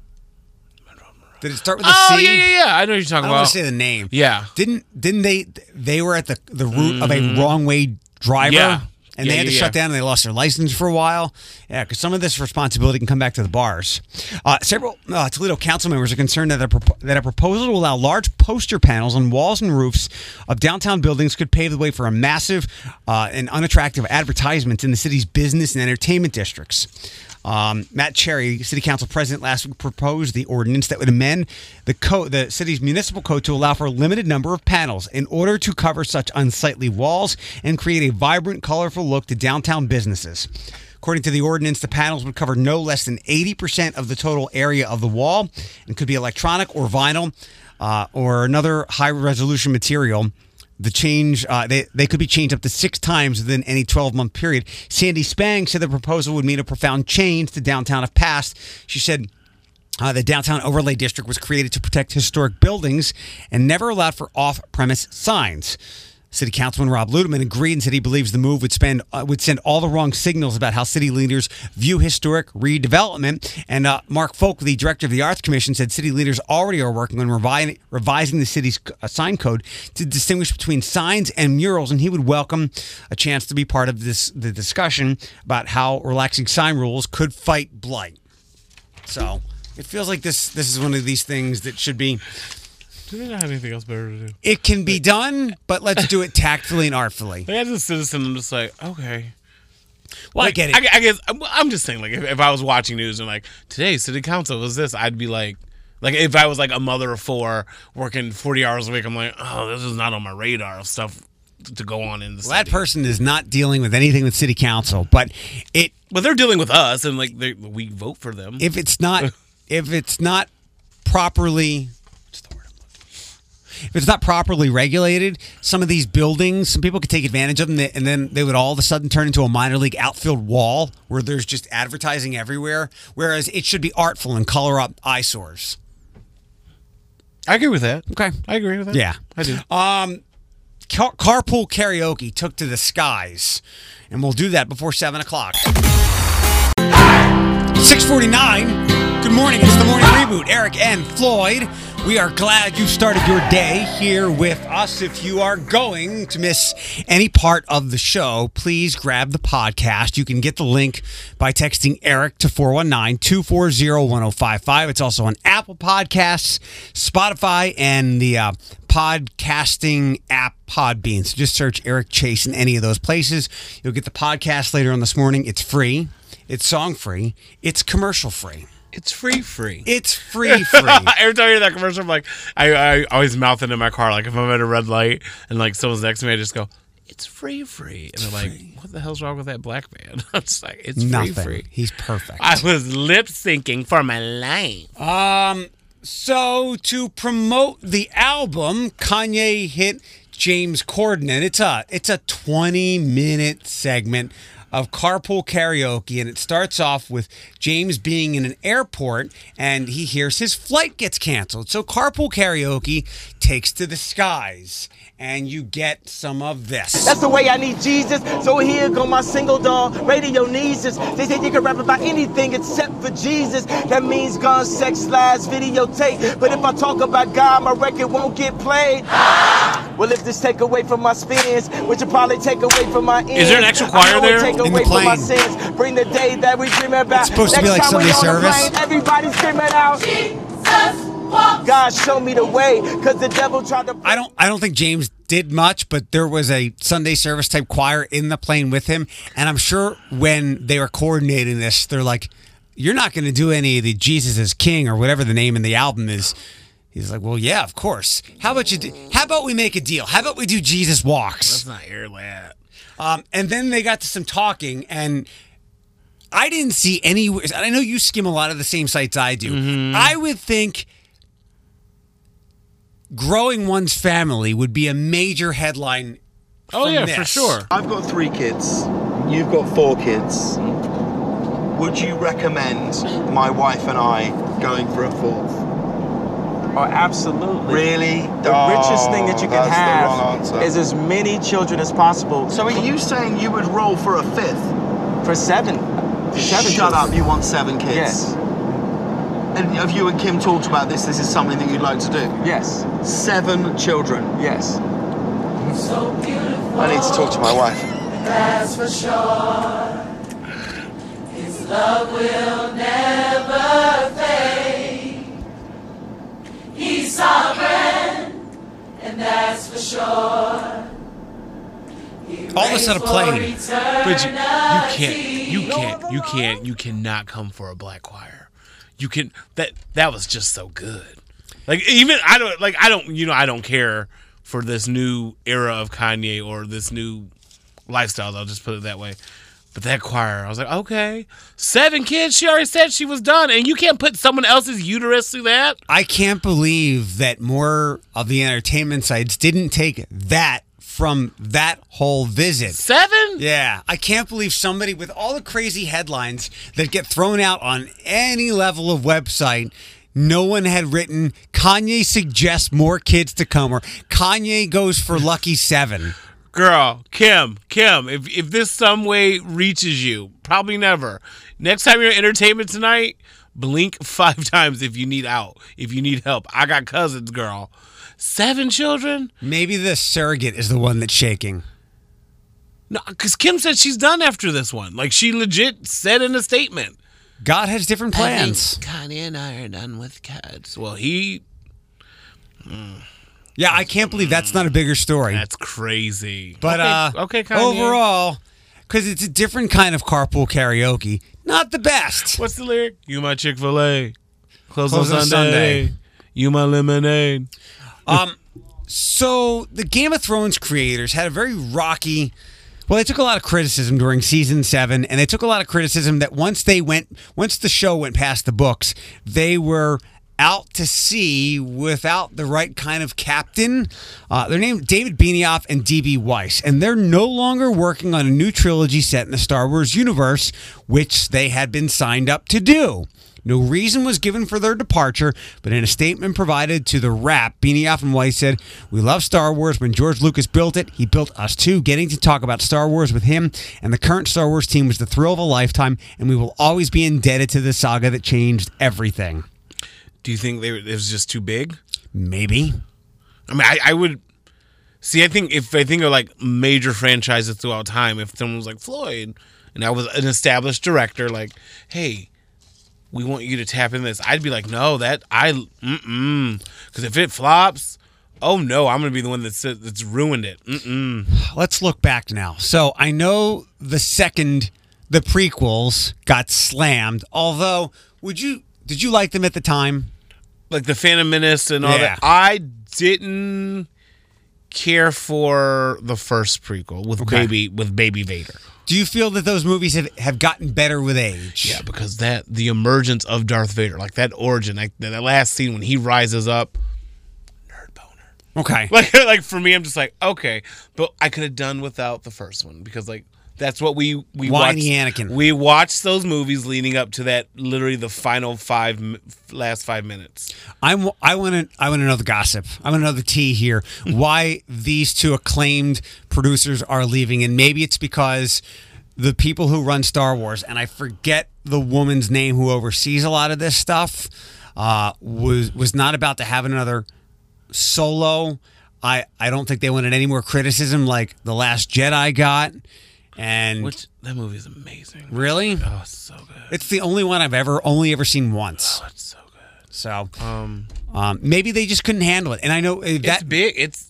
Did it start with a C? oh yeah, yeah, yeah. I know what you're I talking don't about. want to say the name. Yeah. Didn't didn't they they were at the the root of a wrong way driver? Yeah. And Yeah, they had to yeah, shut yeah. down and they lost their license for a while. Yeah, because some of this responsibility can come back to the bars. Uh, several uh, Toledo council members are concerned that a, propo- that a proposal to allow large poster panels on walls and roofs of downtown buildings could pave the way for a massive uh, and unattractive advertisements in the city's business and entertainment districts. Um, Matt Cherry, City Council President, last week proposed the ordinance that would amend the code, the city's municipal code, to allow for a limited number of panels in order to cover such unsightly walls and create a vibrant, colorful look to downtown businesses. According to the ordinance, the panels would cover no less than 80% of the total area of the wall and could be electronic or vinyl uh, or another high resolution material. The change, uh, they, they could be changed up to six times within any 12 month period. Sandy Spang said the proposal would mean a profound change to downtown if passed. She said, uh, the downtown overlay district was created to protect historic buildings and never allowed for off-premise signs. City Councilman Rob Ludeman agreed and said he believes the move would spend uh, would send all the wrong signals about how city leaders view historic redevelopment. And uh, Marc Folk, the director of the Arts Commission, said city leaders already are working on revi- revising the city's uh, sign code to distinguish between signs and murals, and he would welcome a chance to be part of this the discussion about how relaxing sign rules could fight blight. So it feels like this this is one of these things that should be do they not have anything else better to do? it can be done, but let's do it *laughs* tactfully and artfully. Like as a citizen, I'm just like, okay. Well, Like, I get it. I, I guess I'm- I'm just saying, like, if, if I was watching news and like today city council was this, I'd be like, like if I was like a mother of four working 40 hours a week, I'm like, oh, this is not on my radar of stuff to go on in the Well, that city. person is not dealing with anything with city council, but it but they're dealing with us, and like they, we vote for them. if it's not *laughs* if it's not properly what's the word I'm looking for? If it's not properly regulated, some of these buildings, some people could take advantage of them, and then they would all of a sudden turn into a minor league outfield wall where there's just advertising everywhere. Whereas it should be artful and color up eyesores. I agree with that. Okay. I agree with that. Yeah. I do. Um, car- carpool karaoke took to the skies, and we'll do that before seven o'clock. Six forty-nine. Good morning. It's the morning reboot. Eric and Floyd. We are glad you started your day here with us. If you are going to miss any part of the show, please grab the podcast. You can get the link by texting Eric to 419 240 1055. It's also on Apple Podcasts, Spotify, and the uh, podcasting app Podbean. So just search Eric Chase in any of those places. You'll get the podcast later on this morning. It's free, it's song free, it's commercial free. It's free, free. It's free, free. *laughs* Every time I hear that commercial, I'm like, I, I always mouth it in my car. Like if I'm at a red light and like someone's next to me, I just go, "It's free, free," and they're like, "What the hell's wrong with that black man?" *laughs* I'm just like, "It's Nothing. free, free." He's perfect. I was lip syncing for my life. Um, so to promote the album, Kanye hit James Corden, and it's a it's a 20 minute segment of carpool karaoke, and it starts off with James being in an airport and he hears his flight gets canceled. So carpool karaoke takes to the skies, and you get some of this. That's the way I need Jesus. So here go my single dog, radio nieces. They say you can rap about anything except for Jesus. That means gun, sex, lies, videotape. But if I talk about God, my record won't get played. Ah. Well, if this take away from my spins, which will probably take away from my ends. Is there an extra choir I there? Take In the away from my sins. Bring the day that we dream about. It's supposed to be Next like time we Sunday service. plane, Everybody screaming out. God, show me the way, cause the devil tried to. I don't I don't think James did much, but there was a Sunday service type choir in the plane with him, and I'm sure when they were coordinating this, they're like, "You're not going to do any of the Jesus is King or whatever the name in the album is." He's like, "Well, yeah, of course. How about you? Do, how about we make a deal? How about we do Jesus walks?" Let's not air that. Um, and then they got to some talking, and I didn't see any. I know you skim a lot of the same sites I do. Mm-hmm. I would think growing one's family would be a major headline. Oh from yeah, for sure. I've got three kids. You've got four kids. Would you recommend my wife and I going for a fourth? Oh, absolutely. Really? The richest thing that oh, you can that's the wrong have is as many children as possible. So are you saying you would roll for a fifth? for seven? For seven Shut children. up, you want seven kids. Yes. And have you and Kim talked about this? This is something that you'd like to do. Yes. Seven children. Yes. I need to talk to my wife. That's for sure. His love will never fade. He's sovereign, and that's for sure. All this on a plane. But you, you can't, you can't, you can't, you cannot come for a black choir. You can that that was just so good. Like even I don't like I don't you know I don't care for this new era of Kanye or this new lifestyle. I'll just put it that way. But that choir, I was like, okay, seven kids. She already said she was done, and you can't put someone else's uterus through that. I can't believe that more of the entertainment sites didn't take that from that whole visit. Seven? Yeah, I can't believe somebody with all the crazy headlines that get thrown out on any level of website. No one had written Kanye suggests more kids to come or Kanye goes for lucky seven. Girl, Kim, Kim, if if this some way reaches you, probably never. Next time you're at entertainment tonight, blink five *laughs* times if you need out, if you need help. I got cousins, girl. Seven children? Maybe the surrogate is the one that's shaking. No, because Kim said she's done after this one. Like she legit said in a statement. God has different plans. Kanye and I are done with kids. Well, he Yeah, I can't believe that's not a bigger story. that's crazy. But okay, uh, okay, Kanye. overall, because it's a different kind of carpool karaoke, not the best. what's the lyric? You my Chick Fil A, close, Close on on Sunday. Sunday. You my lemonade. Um, so the Game of Thrones creators had a very rocky. Well, they took a lot of criticism during season seven, and they took a lot of criticism that once they went, once the show went past the books, they were out to sea without the right kind of captain. Uh, they're named David Benioff and D.B. Weiss, and they're no longer working on a new trilogy set in the Star Wars universe, which they had been signed up to do. No reason was given for their departure, but in a statement provided to the Wrap, Benioff and White said, "We love Star Wars. When George Lucas built it, he built us too. Getting to talk about Star Wars with him and the current Star Wars team was the thrill of a lifetime, and we will always be indebted to the saga that changed everything." Do you think they, it was just too big? Maybe. I mean, I, I would see. I think if I think of like major franchises throughout time, if someone was like Floyd, and I was an established director, like, hey, we want you to tap in this, I'd be like, no, that I, mm mm. because if it flops, oh no, I'm gonna be the one that's that's ruined it. Mm-mm. let's look back now. So I know the second the prequels got slammed, although would you did you like them at the time? Like the Phantom Menace and all Yeah. that. I didn't care for the first prequel with Okay. baby with baby Vader. Do you feel that those movies have, have gotten better with age? Yeah, because that the emergence of Darth Vader, like that origin, like that last scene when he rises up, nerd boner. Okay. *laughs* Like, like for me, I'm just like, okay, but I could have done without the first one because like that's what we we Whiny watched. Anakin. We watched those movies leading up to that, literally the final five last five minutes. I'm I want to I want to know the gossip. I want to know the tea here. *laughs* Why these two acclaimed producers are leaving, and maybe it's because the people who run Star Wars, and I forget the woman's name who oversees a lot of this stuff, uh, was was not about to have another solo. I I don't think they wanted any more criticism like the Last Jedi got, and Which that movie is amazing. really, Oh, it's so good. it's the only one I've ever only ever seen once. Oh, it's so good. So Um, um, maybe they just couldn't handle it. And I know uh, it's that big. It's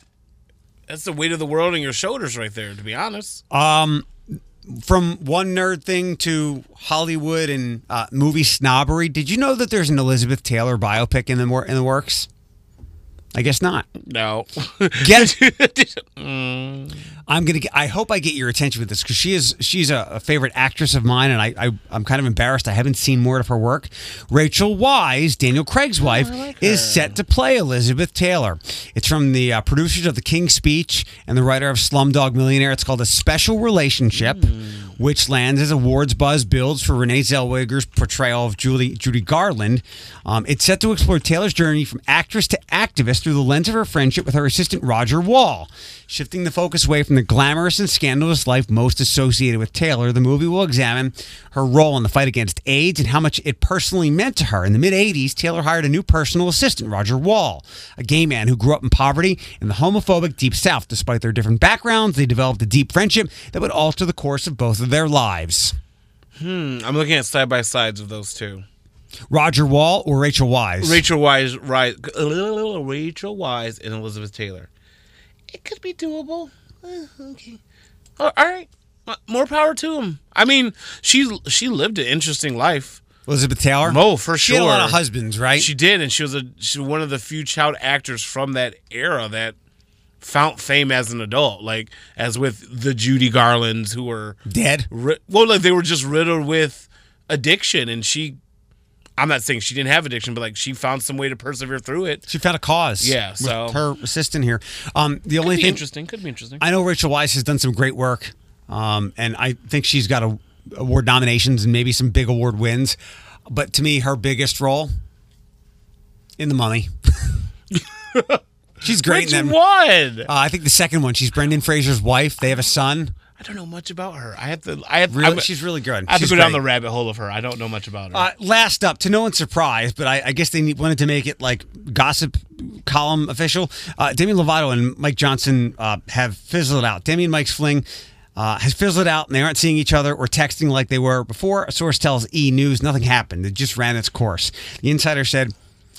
that's the weight of the world on your shoulders right there. To be honest. um, from one nerd thing to Hollywood and uh, movie snobbery. Did you know that there's an Elizabeth Taylor biopic in the in the works? I guess not. No. *laughs* Get Mm. I'm gonna. Get, I hope I get your attention with this because she is. She's a, a favorite actress of mine, and I, I. I'm kind of embarrassed. I haven't seen more of her work. Rachel Weisz, Daniel Craig's wife, is set to play Elizabeth Taylor. It's from the uh, producers of The King's Speech and the writer of Slumdog Millionaire. It's called A Special Relationship, which lands as awards buzz builds for Renee Zellweger's portrayal of Julie Judy Garland. Um, it's set to explore Taylor's journey from actress to activist through the lens of her friendship with her assistant Roger Wall. Shifting the focus away from the glamorous and scandalous life most associated with Taylor, the movie will examine her role in the fight against AIDS and how much it personally meant to her. In the mid 80s, Taylor hired a new personal assistant, Roger Wall, a gay man who grew up in poverty in the homophobic Deep South. Despite their different backgrounds, they developed a deep friendship that would alter the course of both of their lives. Hmm, I'm looking at side by sides of those two. Roger Wall or Rachel Weisz? Rachel Weisz, right? Little Rachel Weisz and Elizabeth Taylor. It could be doable. Eh, okay. All right. Uh, More power to him. I mean, she she lived an interesting life. Elizabeth Taylor? Oh, for sure. She had a lot of husbands, right? She did, and she was a she was one of the few child actors from that era that found fame as an adult, like as with the Judy Garlands who were Dead? ri- well, like they were just riddled with addiction, and she. I'm not saying she didn't have addiction, but like she found some way to persevere through it. She found a cause. Yeah, so- her assistant here. Um, the only Could be thing interesting. Could be interesting. I know Rachel Weisz has done some great work, um, and I think she's got a, award nominations and maybe some big award wins. But to me, her biggest role in the Mummy. *laughs* she's great Which in them. one? Uh, I think the second one. She's Brendan Fraser's wife. They have a son. I don't know much about her. I have to. I have. Really, I'm- she's really good. I have She's to go down the rabbit hole of her. I don't know much about her. Uh, last up, to no one's surprise, but I, I guess they need, wanted to make it like gossip column official. Uh, Demi Lovato and Mike Johnson uh, have fizzled out. Demi and Mike's fling uh, has fizzled out, and they aren't seeing each other or texting like they were before. A source tells E News nothing happened. It just ran its course. The insider said.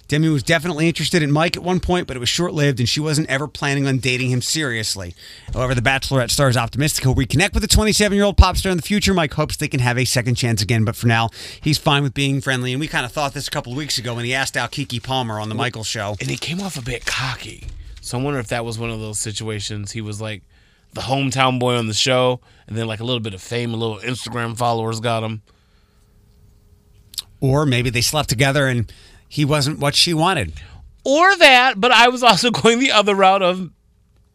Demi was definitely interested in Mike at one point, but it was short lived and she wasn't ever planning on dating him seriously. However, the Bachelorette star is optimistic he'll reconnect with the 27 year old pop star in the future. Mike hopes they can have a second chance again, but for now, he's fine with being friendly. And we kind of thought this a couple weeks ago when he asked out Keke Palmer on the Michael show. and he came off a bit cocky. So I wonder if that was one of those situations. He was like the hometown boy on the show, and then like a little bit of fame, a little Instagram followers got him. Or maybe they slept together and he wasn't what she wanted. Or that, but I was also *laughs* going the other route of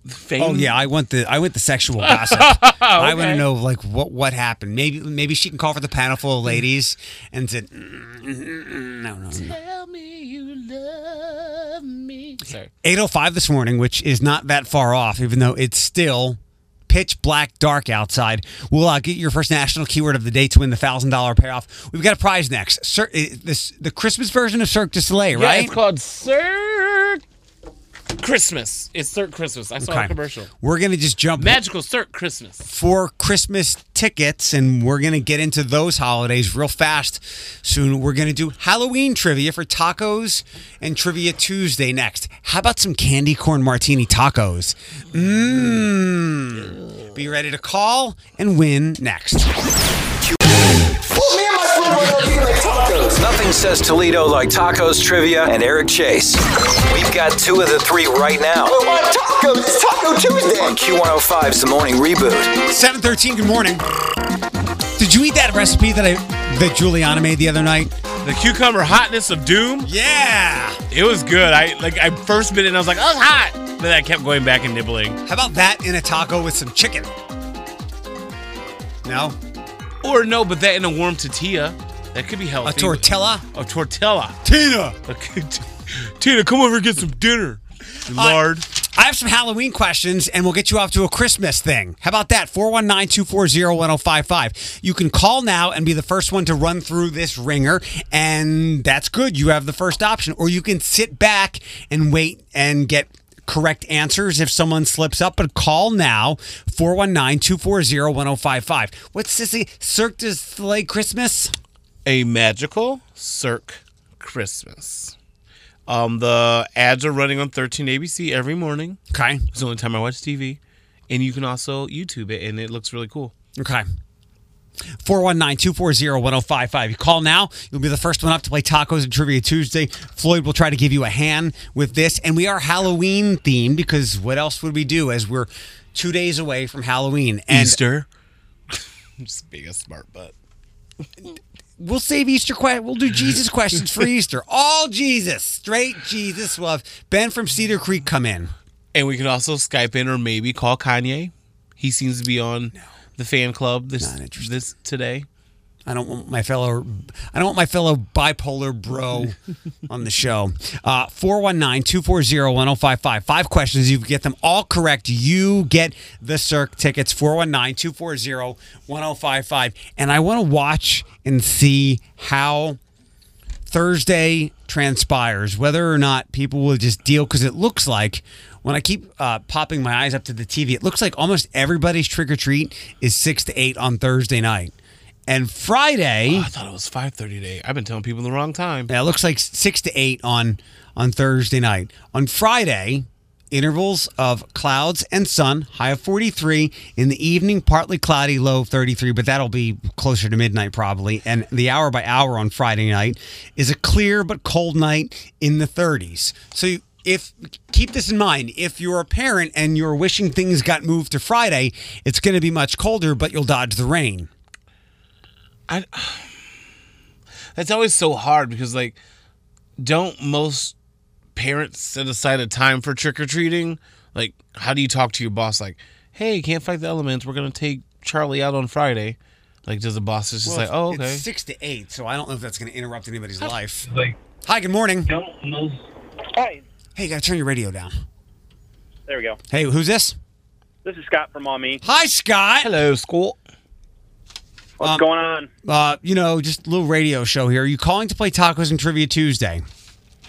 Fame? Oh yeah, I want the I want the sexual *laughs* gossip. I want to know like what what happened. Maybe maybe she can call for the panel full of ladies and said, "Mm, mm, mm, no no no. Tell me you love me. Sorry. 805 this morning, which is not that far off, even though it's still pitch black dark outside. We'll uh, get your first national keyword of the day to win the thousand dollar payoff. We've got a prize next. Cir- uh, this the Christmas version of Cirque du Soleil, Yeah, right? it's called Christmas. It's Cirque Christmas. I saw a commercial. We're gonna just jump Magical Cirque Christmas. for Christmas tickets, and we're going to get into those holidays real fast soon. We're going to do Halloween trivia for tacos and Trivia Tuesday next. How about some candy corn martini tacos? Mmm. Be ready to call and win next. Nothing says Toledo like tacos, trivia, and Eric Chase. We've got two of the three right now. tacos? It's Taco Tuesday. On Q105's The Morning Reboot. 713, good morning. Did you eat that recipe that I that Juliana made the other night? The cucumber hotness of doom. Yeah. It was good. I like I first bit it and I was like, oh, it's hot. Then I kept going back and nibbling. How about that in a taco with some chicken? No? Or no, but that in a warm tortilla. That could be healthy. A tortilla? A tortilla. Tina. *laughs* Tina, come over and get some dinner. Uh, Lard. I have some Halloween questions and we'll get you off to a Christmas thing. How about that? 419 240 1055. You can call now and be the first one to run through this ringer, and that's good. You have the first option. Or you can sit back and wait and get correct answers if someone slips up, but call now 419 240 1055. What's this? Cirque du Soleil Christmas? a magical Cirque Christmas. Um, the ads are running on 13 ABC every morning. Okay. It's the only time I watch TV, and you can also YouTube it, and it looks really cool. Okay. 419-240-1055. You call now, you'll be the first one up to play Tacos and Trivia Tuesday. Floyd will try to give you a hand with this. And we are Halloween themed because what else would we do as we're two days away from Halloween? And Easter. *laughs* Just being a smart butt. we'll save Easter que- we'll do Jesus questions for *laughs* Easter. All Jesus. Straight Jesus. We'll Ben from Cedar Creek come in. And we can also Skype in or maybe call Kanye. He seems to be on the fan club this this today. I don't want my fellow I don't want my fellow bipolar bro *laughs* on the show. Uh 419-240-1055. Five questions. You get them all correct. You get the Cirque tickets 419-240-1055. And I want to watch and see how Thursday transpires, whether or not people will just deal because it looks like when I keep uh, popping my eyes up to the TV, it looks like almost everybody's trick or treat is six to eight on Thursday night. And Friday, I thought it was 5:30 today. I've been telling people the wrong time. yeah, it looks like six to eight on on Thursday night. On Friday, intervals of clouds and sun, high of 43. In the evening, partly cloudy, low of 33, but that'll be closer to midnight probably. And the hour by hour on Friday night is a clear but cold night in the 30s. So you- if keep this in mind, if you're a parent and you're wishing things got moved to Friday, it's going to be much colder, but you'll dodge the rain. I *sighs* That's always so hard because like don't most parents set aside a time for trick or treating? Like how do you talk to your boss like, "Hey, can't fight the elements. We're going to take Charlie out on Friday." Like does the boss just say, "Oh, okay." It's six to eight, so I don't know if that's going to interrupt anybody's life. Like hi, good morning. Hi, Hey, you got to turn your radio down. there we go. Hey, who's this? This is Scott from Maumee. Hi, Scott. Hello, school. What's Um, going on? Uh, you know, just a little radio show here. Are you calling to play Tacos and Trivia Tuesday?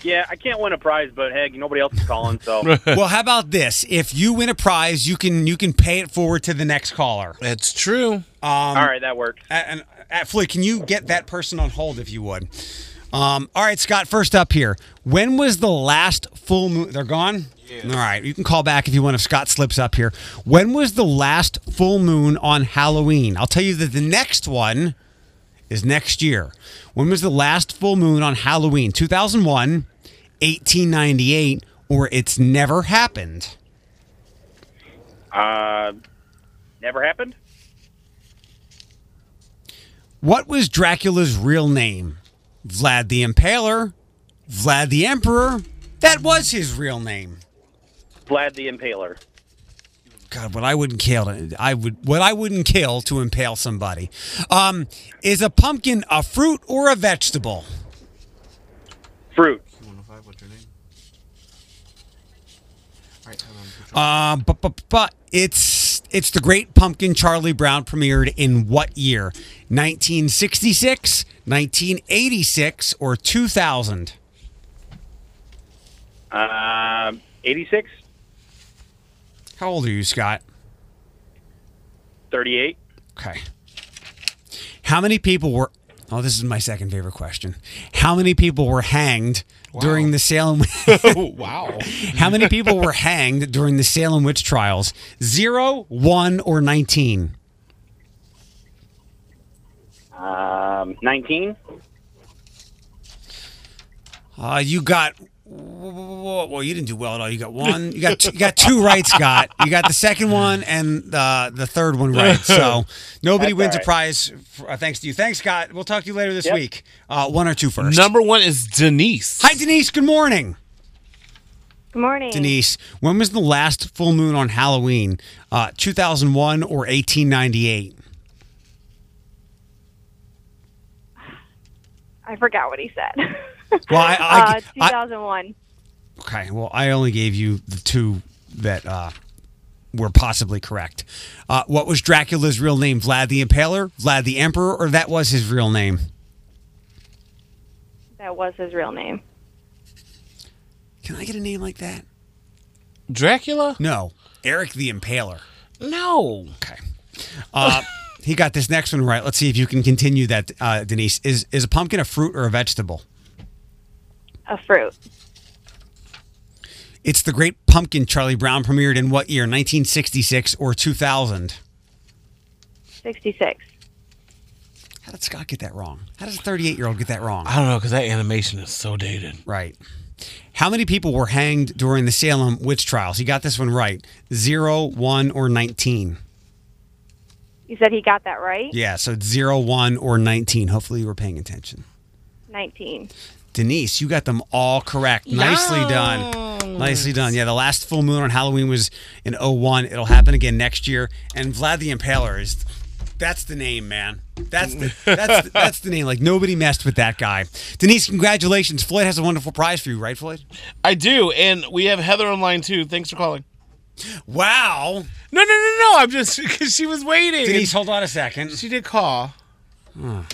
Yeah, I can't win a prize, but heck, nobody else is calling, so *laughs* well, how about this? If you win a prize, you can you can pay it forward to the next caller. That's true. all right, that works. And, and Floyd, can you get that person on hold if you would? Um, all right, Scott. First up here, when was the last full moon? They're gone. Yeah. All right, you can call back if you want. If Scott slips up here, when was the last full moon on Halloween? I'll tell you that the next one is next year. When was the last full moon on Halloween? 2001, 1898, or it's never happened. Uh, never happened. What was Dracula's real name? Vlad the Impaler? Vlad the Emperor? That was his real name. Vlad the Impaler. God, what I wouldn't kill, I would what I wouldn't kill to impale somebody. Um, is a pumpkin a fruit or a vegetable? Fruit. Um, but, but but it's it's the Great Pumpkin. Charlie Brown premiered in what year? 1966, 1986, or 2000? Uh, 86, How old are you, Scott? 38. Okay. How many people were? Oh, this is my second favorite question. How many people were hanged during the Salem? *laughs* *laughs* wow. How many people were hanged during the Salem witch trials? Zero, one, or nineteen? Um, 19. Uh, you got. Well, you didn't do well at all. You got one. You got two, you got two right, Scott. You got the second one and the the third one right. *laughs* So nobody That's wins all a prize for, uh, thanks to you. Thanks, Scott. We'll talk to you later this Yep. week. Uh, one or two first. Number one is Denise. Hi, Denise. Good morning. Good morning. Denise, when was the last full moon on Halloween? Uh, 2001 or 1898? I forgot what he said. Well, I, I, uh, I- 2001. okay. Well, I only gave you the two that uh, were possibly correct. Uh, what was Dracula's real name? Vlad the Impaler, Vlad the Emperor, or that was his real name? That was his real name. Can I get a name like that? Dracula? No, Eric the Impaler. No. Okay. Uh, he got this next one right. Let's see if you can continue that, uh, Denise. Is is a pumpkin a fruit or a vegetable? A fruit. It's the Great Pumpkin. Charlie Brown premiered in what year? 1966 or 2000? 66. How did Scott get that wrong? How does a 38 year old get that wrong? I don't know because that animation is so dated. Right. How many people were hanged during the Salem witch trials? He got this one right. Zero, one, or 19. You said he got that right? Yeah, so it's zero, one, or 19. Hopefully you were paying attention. 19. Denise, you got them all correct. Nicely done. Nicely done. Yeah, the last full moon on Halloween was in 01. It'll happen again next year. And Vlad the Impaler is that's the name, man. That's the *laughs* that's that's the name. Like nobody messed with that guy. Denise, congratulations. Floyd has a wonderful prize for you, right, Floyd? I do, and we have Heather online too. Thanks for calling. Wow. No, no, no, no. I'm just *laughs* because she was waiting. Denise, hold on a second. she did call. Rude.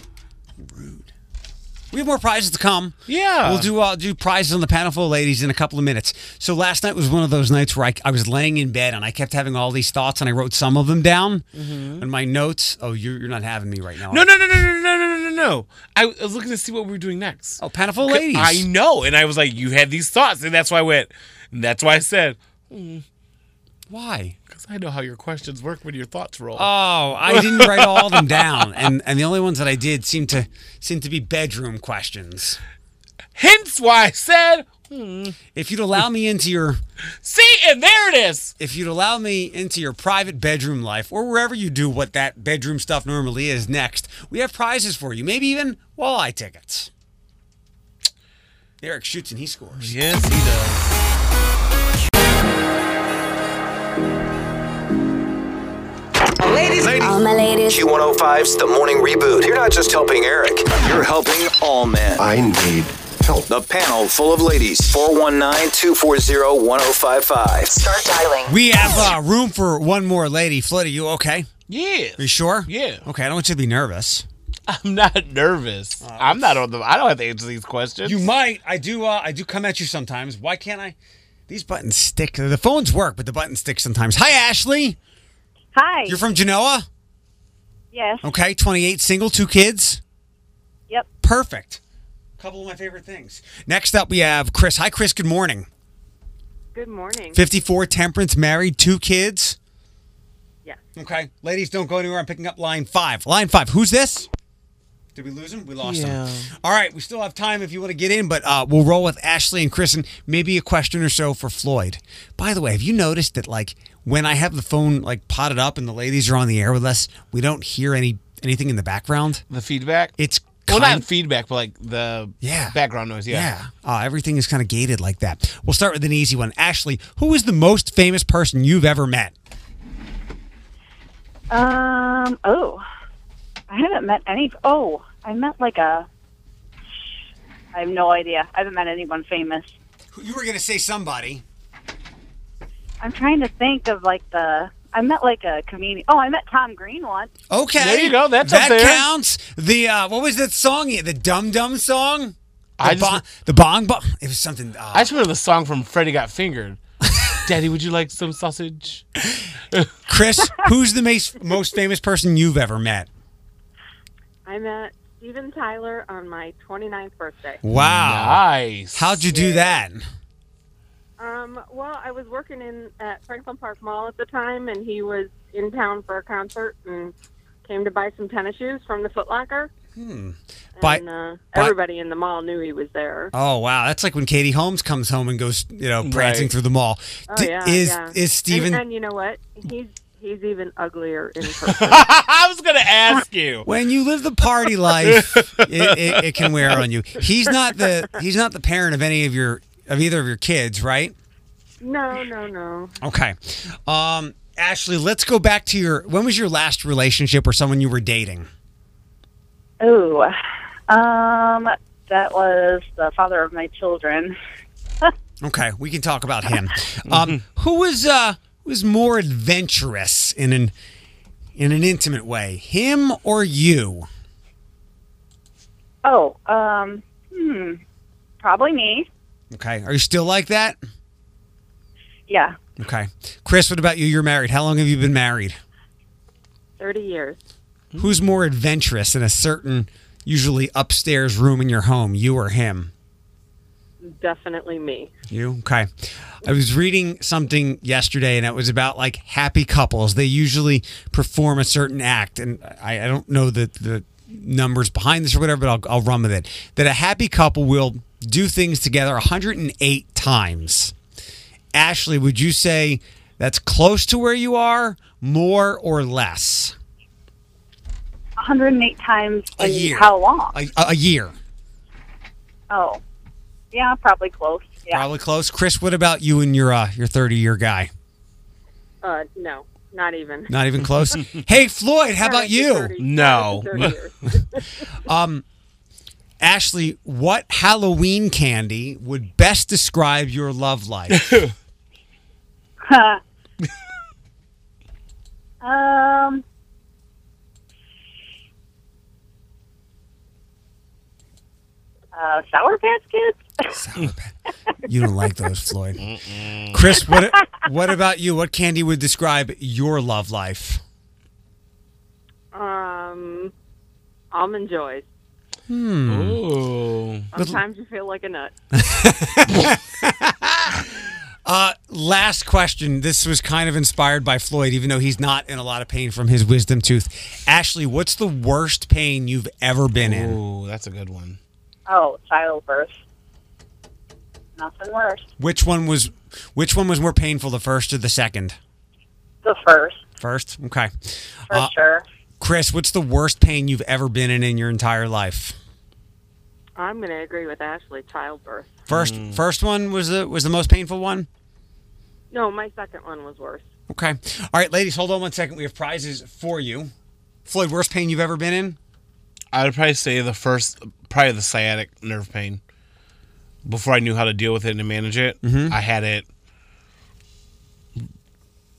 We have more prizes to come. Yeah. We'll do uh, do prizes on the panel full of ladies in a couple of minutes. So last night was one of those nights where I, I was laying in bed and I kept having all these thoughts and I wrote some of them down in my notes. Oh, you're, you're not having me right now. No, no, no, no, no, no, no, no, no. I was looking to see what we were doing next. Oh, panel ladies. I know, and I was like, you had these thoughts, and that's why I went. And that's why I said, Why? because I know how your questions work when your thoughts roll. Oh, I didn't write all of them down, and and the only ones that I did seem to seem to be bedroom questions. Hence why I said, hmm. If you'd allow me into your see, and there it is. if you'd allow me into your private bedroom life or wherever you do what that bedroom stuff normally is next, we have prizes for you. Maybe even walleye tickets. Eric shoots and he scores. Yes, he does. All my ladies. Q105's The Morning Reboot. You're not just helping Eric, you're helping all men. I need help. The panel full of ladies. 419 240 1055. Start dialing. We have uh, room for one more lady. Floyd, are you okay? Yeah. Are you sure? Yeah. Okay, I don't want you to be nervous. I'm not nervous. I'm not on the. I don't have to answer these questions. You might. I do. Uh, I do come at you sometimes. Why can't I? These buttons stick. The phones work, but the buttons stick sometimes. Hi, Ashley. Hi. You're from Genoa. yes. Okay, 28, single, two kids. Yep. Perfect. Couple of my favorite things. Next up, we have Chris. Hi, Chris. Good morning. Good morning. 54, temperance, married, two kids. Yes. Okay, ladies, don't go anywhere. I'm picking up line five. Line five. Who's this? Did we lose him? We lost Yeah. him. All right, we still have time if you want to get in, but uh, we'll roll with Ashley and Chris and maybe a question or so for Floyd. By the way, have you noticed that like when I have the phone like potted up and the ladies are on the air with us, we don't hear any anything in the background? the feedback. It's well, kind not feedback, but like the Yeah. background noise. Yeah. Yeah, uh, everything is kind of gated like that. We'll start with an easy one. Ashley, who is the most famous person you've ever met? Um. Oh, I haven't met any. Oh, I met like a. I have no idea. I haven't met anyone famous. You were gonna say somebody. I'm trying to think of like the. I met like a comedian. Oh, I met Tom Green once. Okay, There you go, that's up that there. counts. The uh, what was that song? The Dum Dum song. The, I just- bon- the bong bong. It was something. Uh, I just remember the song from Freddy Got Fingered. *laughs* Daddy, would you like some sausage? *laughs* Chris, who's the most most famous person you've ever met? I met Steven Tyler on my 29th birthday. Wow. Nice. How'd you do that? Um, well, I was working in at Franklin Park Mall at the time, and he was in town for a concert and came to buy some tennis shoes from the Foot Locker. Hmm. By- and uh, by- everybody in the mall knew he was there. Oh wow, that's like when Katie Holmes comes home and goes, you know, prancing Right. through the mall. Oh D- yeah, is yeah. is Steven? And, and you know what? He's he's even uglier in *laughs* person. I was gonna ask you. when you live the party life, *laughs* it, it, it can wear on you. He's not the he's not the parent of any of your of either of your kids, right? no, no, no. Okay. Um, Ashley, let's go back to your. When was your last relationship or someone you were dating? Oh, um, that was the father of my children. *laughs* Okay, we can talk about him. Um, who was uh, who was more adventurous in an in an intimate way, him or you? Oh, um, hmm, probably me. Okay, are you still like that? Yeah, Okay, Chris, what about you? You're married. How long have you been married? Thirty years. Who's more adventurous in a certain, usually upstairs room in your home, you or him? Definitely me. You okay? I was reading something yesterday, and it was about like happy couples. They usually perform a certain act, and I, I don't know the the numbers behind this or whatever, but I'll, I'll run with it. That a happy couple will do things together 108 times. Ashley, would you say that's close to where you are, more or less? 108 times A year. how long? A, a year, Oh, yeah, probably close. Yeah. probably close. Chris, what about you and your uh, your 30 year guy? Uh, no, not even. Not even *laughs* close. hey, Floyd, how about you? No. *laughs* *laughs* Um, Ashley, what Halloween candy would best describe your love life? *laughs* *laughs* um, uh, Sour Patch Kids. Sour Patch. You don't like those, Floyd. *laughs* Chris, what what about you? What candy would describe your love life? Um, almond joys. Hmm. Ooh. Sometimes you feel like a nut. *laughs* Uh, last question. This was kind of inspired by Floyd, even though he's not in a lot of pain from his wisdom tooth. Ashley, what's the worst pain you've ever been in? Ooh, that's a good one. Oh, childbirth. Nothing worse. Which one was which one was more painful, the first or the second? The first, First. Okay. for Uh, sure. Chris, what's the worst pain you've ever been in in your entire life? I'm going to agree with Ashley. Childbirth. First, Hmm. first one was the was the most painful one. No, my second one was worse. Okay. All right, ladies, hold on one second. We have prizes for you. Floyd, worst pain you've ever been in? I would probably say the first, probably the sciatic nerve pain. Before I knew how to deal with it and manage it, Mhm. I had it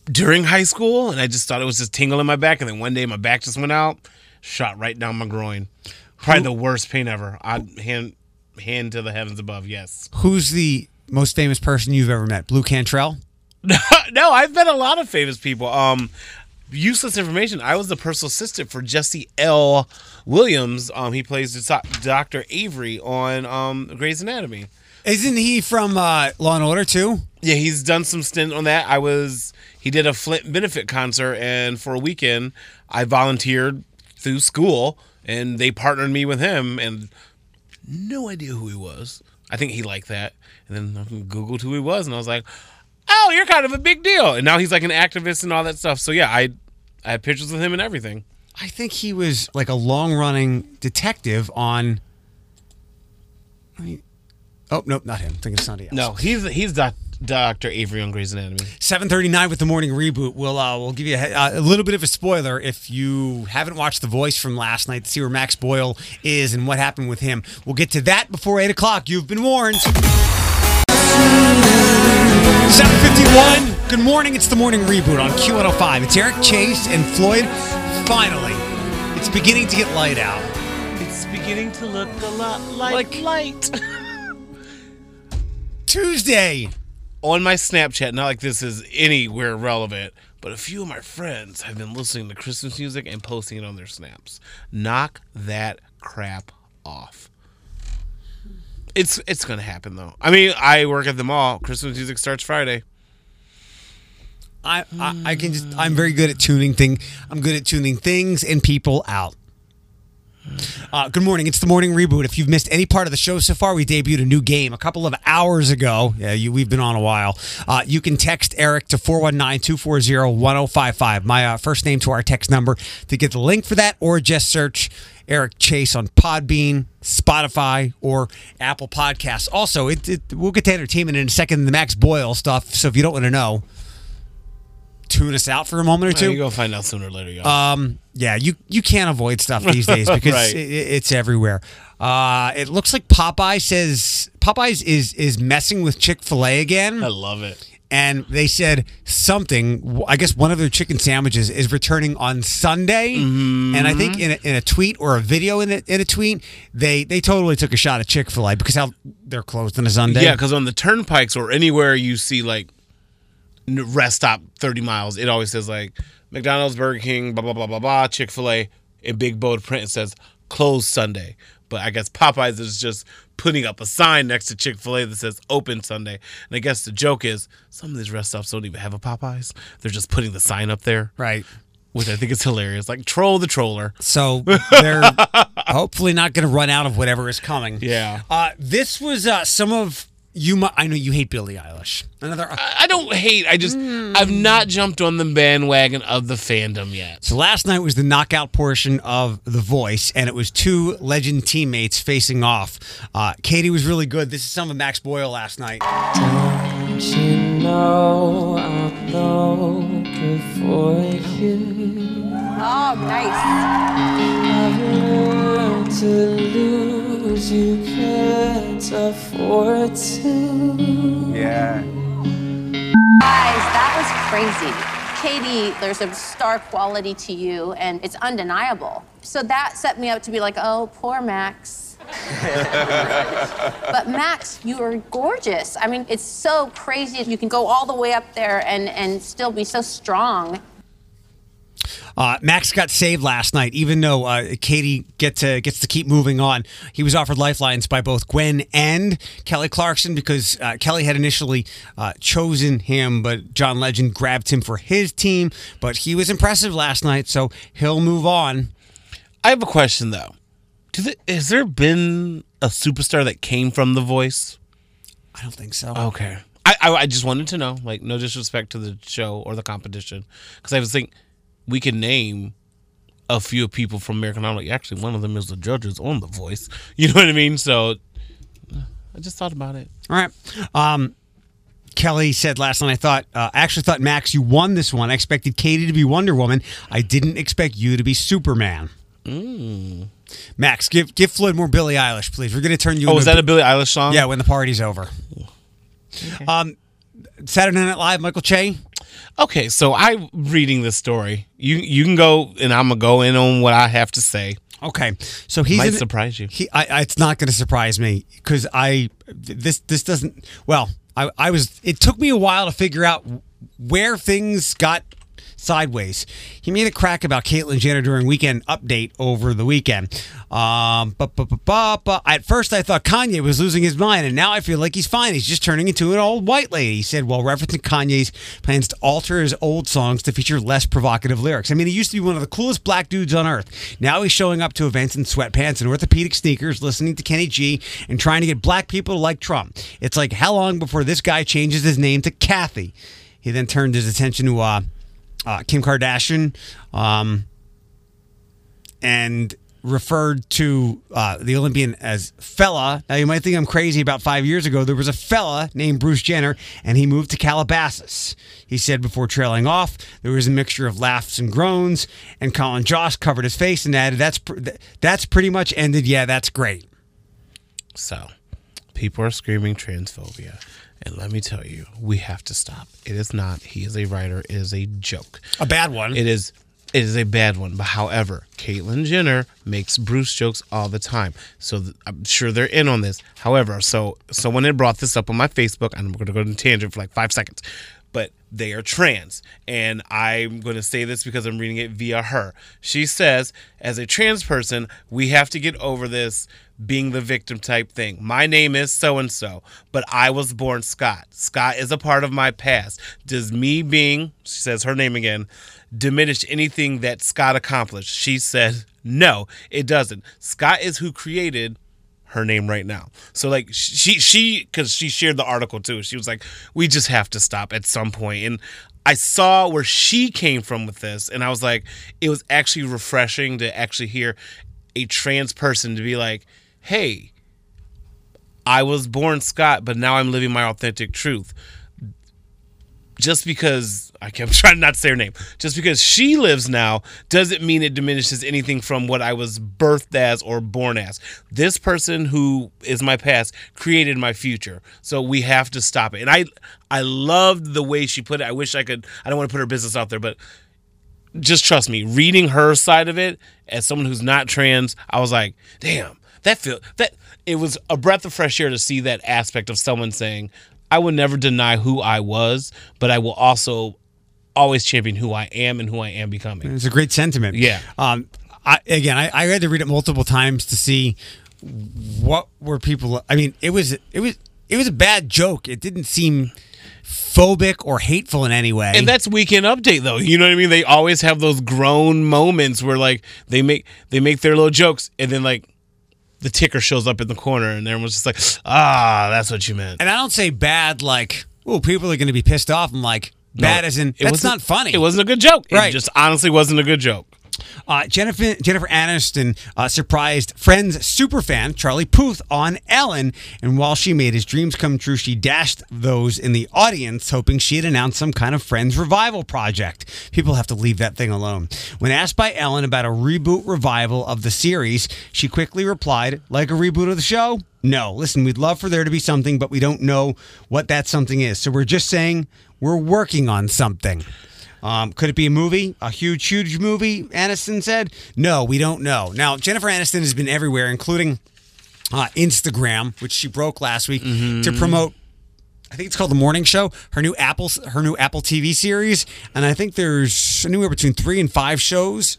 during high school, and I just thought it was just tingle in my back, and then one day my back just went out, shot right down my groin. Probably the worst pain ever. I hand hand to the heavens above. Yes. Who's the most famous person you've ever met? Blu Cantrell? *laughs* no, I've met a lot of famous people. Um, useless information. I was the personal assistant for Jesse L. Williams. Um, he plays Doctor Avery on um Grey's Anatomy. Isn't he from uh, Law and Order too? Yeah, he's done some stint on that. I was he did a Flint benefit concert, and for a weekend, I volunteered through school, and they partnered me with him, and no idea who he was. I think he liked that, and then I googled who he was, and I was like, "Oh, you're kind of a big deal." And now he's like an activist and all that stuff. So yeah, I I had pictures with him and everything. I think he was like a long running detective on. I mean, oh nope, not him. I think it's of somebody else. No, he's he's doc, Dr. Avery on Grey's Anatomy. 7:39 with the morning reboot. We'll uh, we'll give you a, a little bit of a spoiler if you haven't watched The Voice from last night to see where Max Boyle is and what happened with him. We'll get to that before eight o'clock. You've been warned. 7:51. Good morning. It's the morning reboot on Q105. It's Eric Chase and Floyd. Finally, it's beginning to get light out. It's beginning to look a lot like, light. *laughs* Tuesday. On my Snapchat, not like this is anywhere relevant, but a few of my friends have been listening to Christmas music and posting it on their snaps. Knock that crap off. It's it's gonna happen though. I mean, I work at the mall. Christmas music starts Friday. I, I I can just I'm very good at tuning thing. I'm good at tuning things and people out. Uh, good morning. It's the morning reboot. If you've missed any part of the show so far, we debuted a new game a couple of hours ago. Yeah, you, we've been on a while. Uh, you can text Eric to 419-240-1055. My uh, first name to our text number to get the link for that, or just search Eric Chase on Podbean, Spotify, or Apple Podcasts. Also, it, it, we'll get to entertainment in a second, the Max Boyle stuff. So if you don't want to know, tune us out for a moment or two. You go find out sooner or later, y'all. Um, yeah, you you can't avoid stuff these days *laughs* because Right. it, it's everywhere. Uh, it looks like Popeye says Popeyes is is messing with Chick Fil A again. I love it. And they said something. I guess one of their chicken sandwiches is returning on Sunday. Mm-hmm. And I think in a, in a tweet or a video in a, in a tweet, they they totally took a shot at Chick Fil A because how they're closed on a Sunday. Yeah, because on the turnpikes or anywhere you see like rest stop 30 miles, it always says like McDonald's, Burger King, blah, blah, blah, blah, blah, Chick fil A. In big bold print, it says closed Sunday. But I guess Popeyes is just putting up a sign next to Chick fil A that says open Sunday. And I guess the joke is some of these rest stops don't even have a Popeyes. They're just putting the sign up there. Right. Which I think is hilarious. Like troll the troller. So they're *laughs* hopefully not going to run out of whatever is coming. Yeah. Uh, this was uh, some of you. mu- I know you hate Billie Eilish. Another. I don't hate. I just I've not jumped on the bandwagon of the fandom yet. So last night was the knockout portion of The Voice, and it was two legend teammates facing off. Uh, Katie was really good. This is some of Max Boyle last night. Don't you know I'm looking for you? Oh, nice. I've learned to lose, you can't afford to. Yeah. Guys, that was crazy. Katie, there's a star quality to you, and it's undeniable. So that set me up to be like, oh, poor Max. *laughs* But Max, you are gorgeous. I mean, it's so crazy. You can go all the way up there and, and still be so strong. Uh, Max got saved last night, even though uh, Katie get to, gets to keep moving on. He was offered lifelines by both Gwen and Kelly Clarkson because uh, Kelly had initially uh, chosen him, but John Legend grabbed him for his team. But he was impressive last night, so he'll move on. I have a question though. Do the, has there been a superstar that came from The Voice? I don't think so. Okay. I, I, I just wanted to know, like, no disrespect to the show or the competition, because I was thinking we can name a few people from American Idol. Actually, one of them is the judges on The Voice. *laughs* You know what I mean? So I just thought about it. All right. Um, Kelly said last night, I thought, uh, I actually thought, Max, you won this one. I expected Katie to be Wonder Woman. I didn't expect you to be Superman. Mm. Max, give give Floyd more Billie Eilish, please. We're going to turn you Oh, is that a Billie Eilish song? Yeah, when the party's over. Um, Saturday Night Live, Michael Che. Okay, so I'm reading this story. You you can go, and I'm gonna go in on what I have to say. Okay, so he's might in- surprise you. He, I, I, it's not going to surprise me because I this this doesn't. Well, I, I was. It took me a while to figure out where things got sideways. He made a crack about Caitlyn Jenner during Weekend Update over the weekend. Um, but, but, but, but, at first I thought Kanye was losing his mind, and now I feel like he's fine. He's just turning into an old white lady. He said, while referencing Kanye's plans to alter his old songs to feature less provocative lyrics. I mean, he used to be one of the coolest black dudes on earth. Now he's showing up to events in sweatpants and orthopedic sneakers, listening to Kenny G, and trying to get black people to like Trump. It's like, how long before this guy changes his name to Kathy? He then turned his attention to uh, uh, Kim Kardashian, um, and referred to uh, the Olympian as fella. Now, you might think I'm crazy. About five years ago, there was a fella named Bruce Jenner, and he moved to Calabasas. He said before trailing off, there was a mixture of laughs and groans, and Colin Jost covered his face and added, "That's pr- th- that's pretty much ended. Yeah, that's great." So, people are screaming transphobia. And let me tell you, we have to stop. It is not. He is a writer. It is a joke. A bad one. It is. It is a bad one. But however, Caitlyn Jenner makes Bruce jokes all the time. So th- I'm sure they're in on this. However, so someone had brought this up on my Facebook, and I'm going to go on a tangent for like five seconds. But they are trans. And I'm going to say this because I'm reading it via her. She says, as a trans person, we have to get over this being the victim type thing. My name is so and so, but I was born Scott. Scott is a part of my past. Does me being, she says her name again, diminish anything that Scott accomplished? She said, no, it doesn't. Scott is who created her name right now. So like she she cuz she shared the article too. She was like we just have to stop at some point. point and I saw where she came from with this and I was like it was actually refreshing to actually hear a trans person to be like, "Hey, I was born Scott, but now I'm living my authentic truth." Just because I kept *laughs* trying not to say her name, just because she lives now doesn't mean it diminishes anything from what I was birthed as or born as. This person who is my past created my future. So we have to stop it. And I I loved the way she put it. I wish I could I don't want to put her business out there, but just trust me, reading her side of it as someone who's not trans, I was like, damn, that feel that it was a breath of fresh air to see that aspect of someone saying, I will never deny who I was, but I will also always champion who I am and who I am becoming. It's a great sentiment. Yeah. Um, I, again, I, I had to read it multiple times to see what were people. I mean, it was it was it was a bad joke. It didn't seem phobic or hateful in any way. And that's weekend update though. You know what I mean? They always have those grown moments where like they make they make their little jokes and then like the ticker shows up in the corner and everyone's just like, ah, that's what you meant. and I don't say bad like, oh, people are going to be pissed off. I'm like, bad No, as in that's not funny. It wasn't a good joke. Right. It just honestly wasn't a good joke. Uh, Jennifer Jennifer Aniston uh, surprised Friends superfan Charlie Puth on Ellen, and while she made his dreams come true, she dashed those in the audience, hoping she had announced some kind of Friends revival project. People have to leave that thing alone. When asked by Ellen about a reboot revival of the series, she quickly replied, "Like a reboot of the show." No, listen, we'd love for there to be something, but we don't know what that something is. So we're just saying we're working on something. Um, could it be a movie? A huge, huge movie? Aniston said. No, we don't know. Now, Jennifer Aniston has been everywhere, including uh, Instagram, which she broke last week to promote. I think it's called the Morning Show. Her new Apple, her new Apple TV series, and I think there's anywhere between three and five shows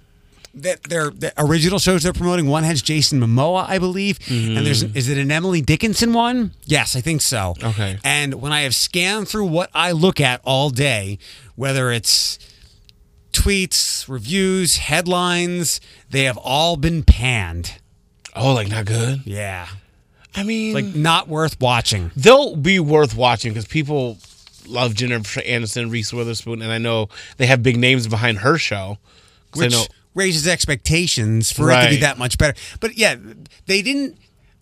that they're the original shows they're promoting. One has Jason Momoa, I believe, and hmm. there's is it an Emily Dickinson one? Yes, I think so. Okay. And when I have scanned through what I look at all day, whether it's tweets, reviews, headlines, they have all been panned. Oh, like not good? Yeah. I mean, Like not worth watching. they'll be worth watching because people love Jennifer Aniston, Reese Witherspoon, and I know they have big names behind her show. 'Cause I which know raises expectations for it to be that much better. But yeah, they didn't.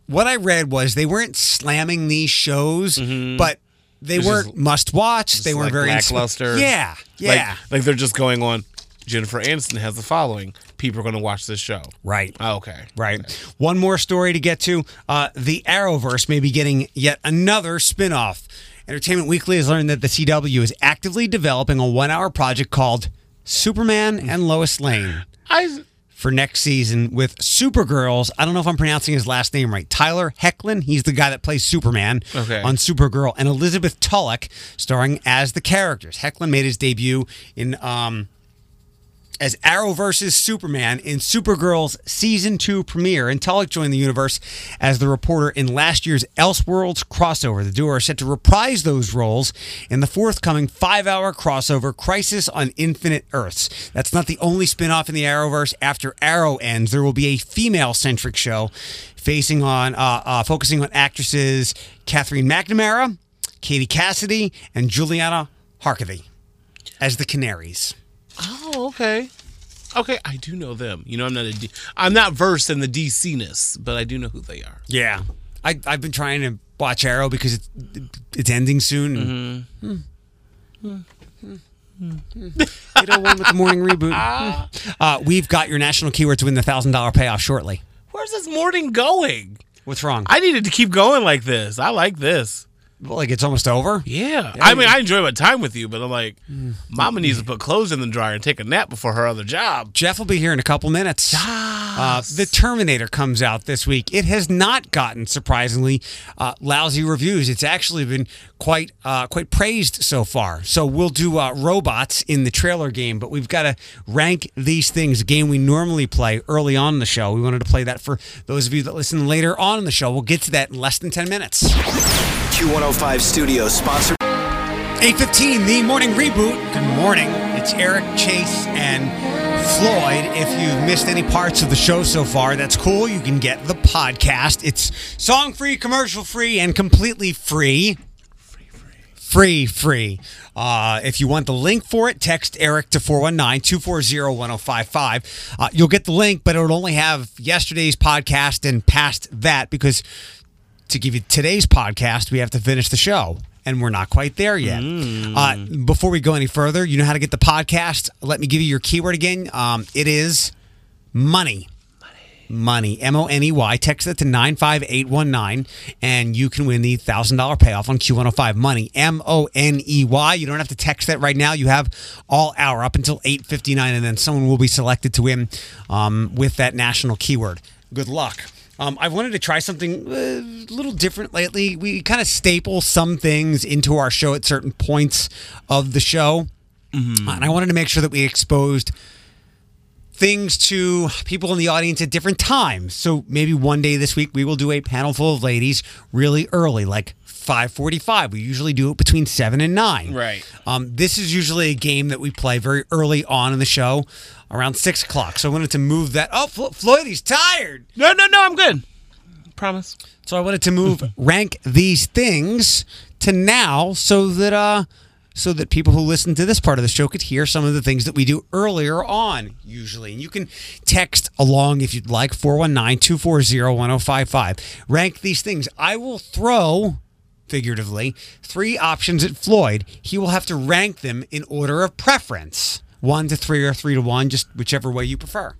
What I read was they weren't slamming these shows, but they weren't must watch. They weren't like very insp- lackluster. Yeah, Like- yeah, like, they're just going on. Jennifer Aniston has a following. People are going to watch this show. right. Oh, okay. Right. One more story to get to. Uh, the Arrowverse may be getting yet another spin-off. Entertainment Weekly has learned that the CW is actively developing a one-hour project called Superman and Lois Lane. I for next season with Supergirls. I don't know if I'm pronouncing his last name right. Tyler Hoechlin. He's the guy that plays Superman Okay. on Supergirl, and Elizabeth Tulloch starring as the characters. Hoechlin made his debut in um, as Arrow versus Superman in Supergirl's season two premiere, and Tulloch joined the universe as the reporter in last year's Elseworlds crossover. The duo are set to reprise those roles in the forthcoming five-hour crossover Crisis on Infinite Earths. That's not the only spin-off in the Arrowverse. After Arrow ends, there will be a female-centric show facing on uh, uh, focusing on actresses Katherine McNamara, Katie Cassidy, and Juliana Harkavy as the Canaries. Oh, okay. Okay, I do know them. You know, I'm not a D- I'm not versed in the DC-ness, but I do know who they are. Yeah, I, I've been trying to watch Arrow because it's it's ending soon. and- Hmm. Hmm. Hmm. Hmm. 801 with the morning reboot. Hmm. *laughs* Uh, we've got your national keyword to win the thousand dollar payoff shortly. Where's this morning going? What's wrong? I needed to keep going like this. I like this. Like it's almost over. Yeah. I mean, I enjoy my time with you, but I'm like, Mama needs to put clothes in the dryer and take a nap before her other job. Jeff will be here in a couple minutes. Uh, the Terminator comes out this week. It has not gotten surprisingly uh, lousy reviews. It's actually been quite uh, quite praised so far. So we'll do uh, robots in the trailer game, but we've got to rank these things. A game we normally play early on in the show. We wanted to play that for those of you that listen later on in the show. We'll get to that in less than ten minutes. Q105 Studios sponsored. 815, the morning reboot. Good morning. It's Eric Chase and Floyd. If you've missed any parts of the show so far, that's cool. You can get the podcast. It's song free, commercial free, and completely free. Free, free. Uh, if you want the link for it, text Eric to 419 240 1055. Uh, You'll get the link, but it'll only have yesterday's podcast and past that because to give you today's podcast, we have to finish the show. And we're not quite there yet. Uh, before we go any further, you know how to get the podcast. Let me give you your keyword again. Um, it is money. Money. M O N E Y. Text that to 95819 and you can win the $1,000 payoff on Q105. Money. M O N E Y. You don't have to text that right now. You have all hour up until 859 and then someone will be selected to win um, with that national keyword. Good luck. Um, I wanted to try something uh, a little different lately. We kind of staple some things into our show at certain points of the show. And I wanted to make sure that we exposed things to people in the audience at different times. So maybe one day this week we will do a panel full of ladies really early, like 5:45. We usually do it between 7 and 9. Right. Um, this is usually a game that we play very early on in the show, around 6 o'clock. So I wanted to move that. Oh, Flo- Floyd, he's tired. No, no, no, I'm good. Promise. So I wanted to move *laughs* rank these things to now so that uh so that people who listen to this part of the show could hear some of the things that we do earlier on usually. And you can text along if you'd like 419-240-1055. Rank these things. I will throw figuratively three options at Floyd. He will have to rank them in order of preference. 1 to 3 or 3 to 1, just whichever way you prefer.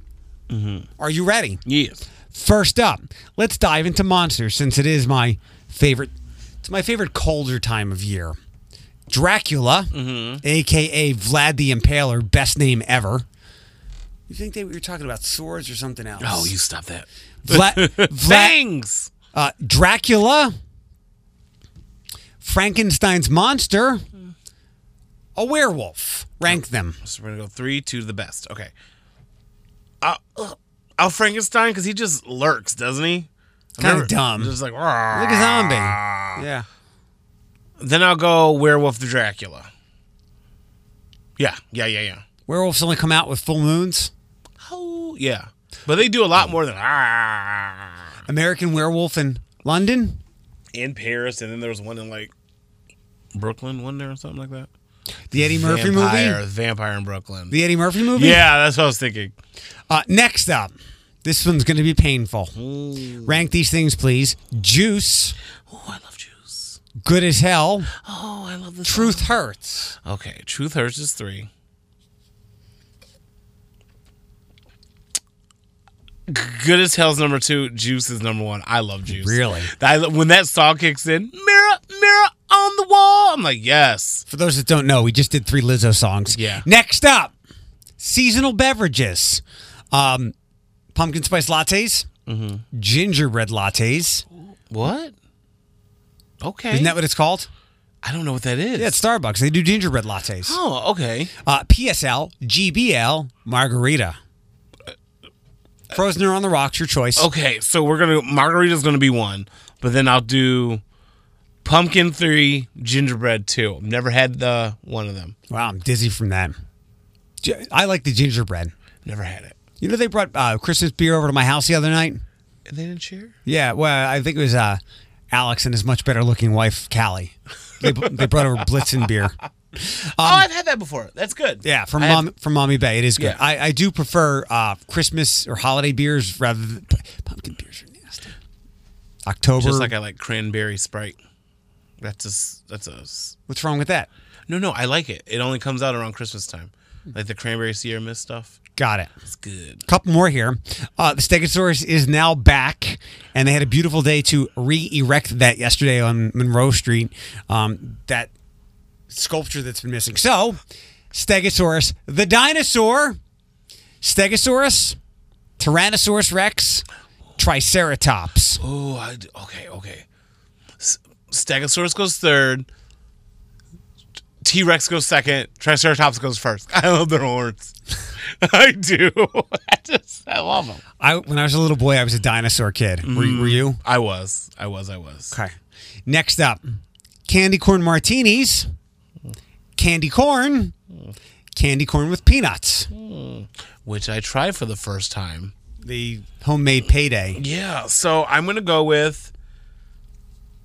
Are you ready? Yes. First up, let's dive into monsters since it is my favorite. It's my favorite colder time of year. Dracula, aka Vlad the Impaler, best name ever. You think they were talking about swords or something else? Oh, you stop that. Vlad, *laughs* Vlad Fangs. uh, Dracula, Frankenstein's monster, a werewolf. Rank them. So we're gonna go three, two to the best. Okay. Uh, uh, Al Frankenstein, because he just lurks, doesn't he? Kinda dumb. Just like Like a zombie. Yeah. Then I'll go Werewolf the Dracula. Yeah, yeah, yeah, yeah. Werewolves only come out with full moons. Oh, yeah. But they do a lot more than ah. American Werewolf in London. in Paris, and then there was one in like Brooklyn, one there or something like that. The Eddie Murphy Vampire, movie. Vampire in Brooklyn. The Eddie Murphy movie. Yeah, that's what I was thinking. Uh, next up, this one's going to be painful. Rank these things, please. Juice. Oh, I love juice. Good as hell. Oh, I love this. Truth hurts. Okay, Truth Hurts is three. Good as Hell's number two. Juice is number one. I love Juice. Really? I, when that song kicks in, mirror, mirror on the wall. I'm like, yes. For those that don't know, we just did three Lizzo songs. Yeah. Next up, seasonal beverages. Um, pumpkin spice lattes. Gingerbread lattes. What? Okay. Isn't that what it's called? I don't know what that is. Yeah, it's Starbucks. They do gingerbread lattes. Oh, okay. Uh, PSL, GBL, margarita. Frozen or on the rocks, your choice. Okay, so we're gonna margarita's gonna be one, but then I'll do pumpkin three, gingerbread two. I've never had the one of them. Wow, I'm dizzy from that. I like the gingerbread. Never had it. You know they brought uh, Christmas beer over to my house the other night. And they didn't share. Yeah, well, I think it was uh, Alex and his much better looking wife Callie. They, they brought over Blitzen beer. Oh, I've had that before. That's good. Yeah, from I have- mom from Maumee Bay, it is good. Yeah. I, I do prefer uh, Christmas or holiday beers rather than pumpkin beers are nasty. October. Just like I like cranberry Sprite. That's a that's a. What's wrong with that? No, no, I like it. It only comes out around Christmas time, like the cranberry Sierra Mist stuff. Got it. It's good. couple more here. Uh, the Stegosaurus is now back, and they had a beautiful day to re-erect that yesterday on Monroe Street. Um, that sculpture that's been missing. So, Stegosaurus, the dinosaur, Stegosaurus, Tyrannosaurus Rex, Triceratops. Oh, okay, okay. Stegosaurus goes third. T Rex goes second. Triceratops goes first. *laughs* I love their horns. *laughs* I do. *laughs* I just I love them. I when I was a little boy, I was a dinosaur kid. Were, were you? Mm, I was. I was. I was. Okay. Next up, candy corn martinis, candy corn, candy corn with peanuts. Which I tried for the first time. The homemade payday. Yeah. So I'm gonna go with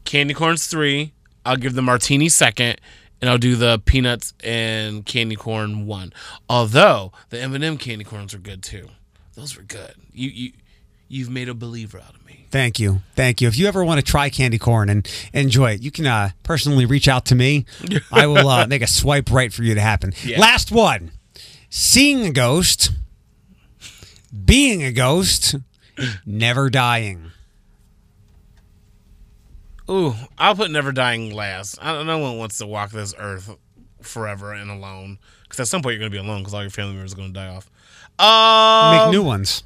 candy corns three. I'll give the martini second, and I'll do the peanuts and candy corn one. Although the M&M candy corns are good too. Those were good. You you you've made a believer out of me. Thank you. Thank you. If you ever want to try candy corn and enjoy it, you can uh, personally reach out to me. *laughs* I will uh, make a swipe right for you to happen. Yeah. Last one seeing a ghost, being a ghost, never dying. Ooh, I'll put never dying last. I don't, no one wants to walk this earth forever and alone. Because at some point you're gonna be alone because all your family members are gonna die off. Um, Make new ones.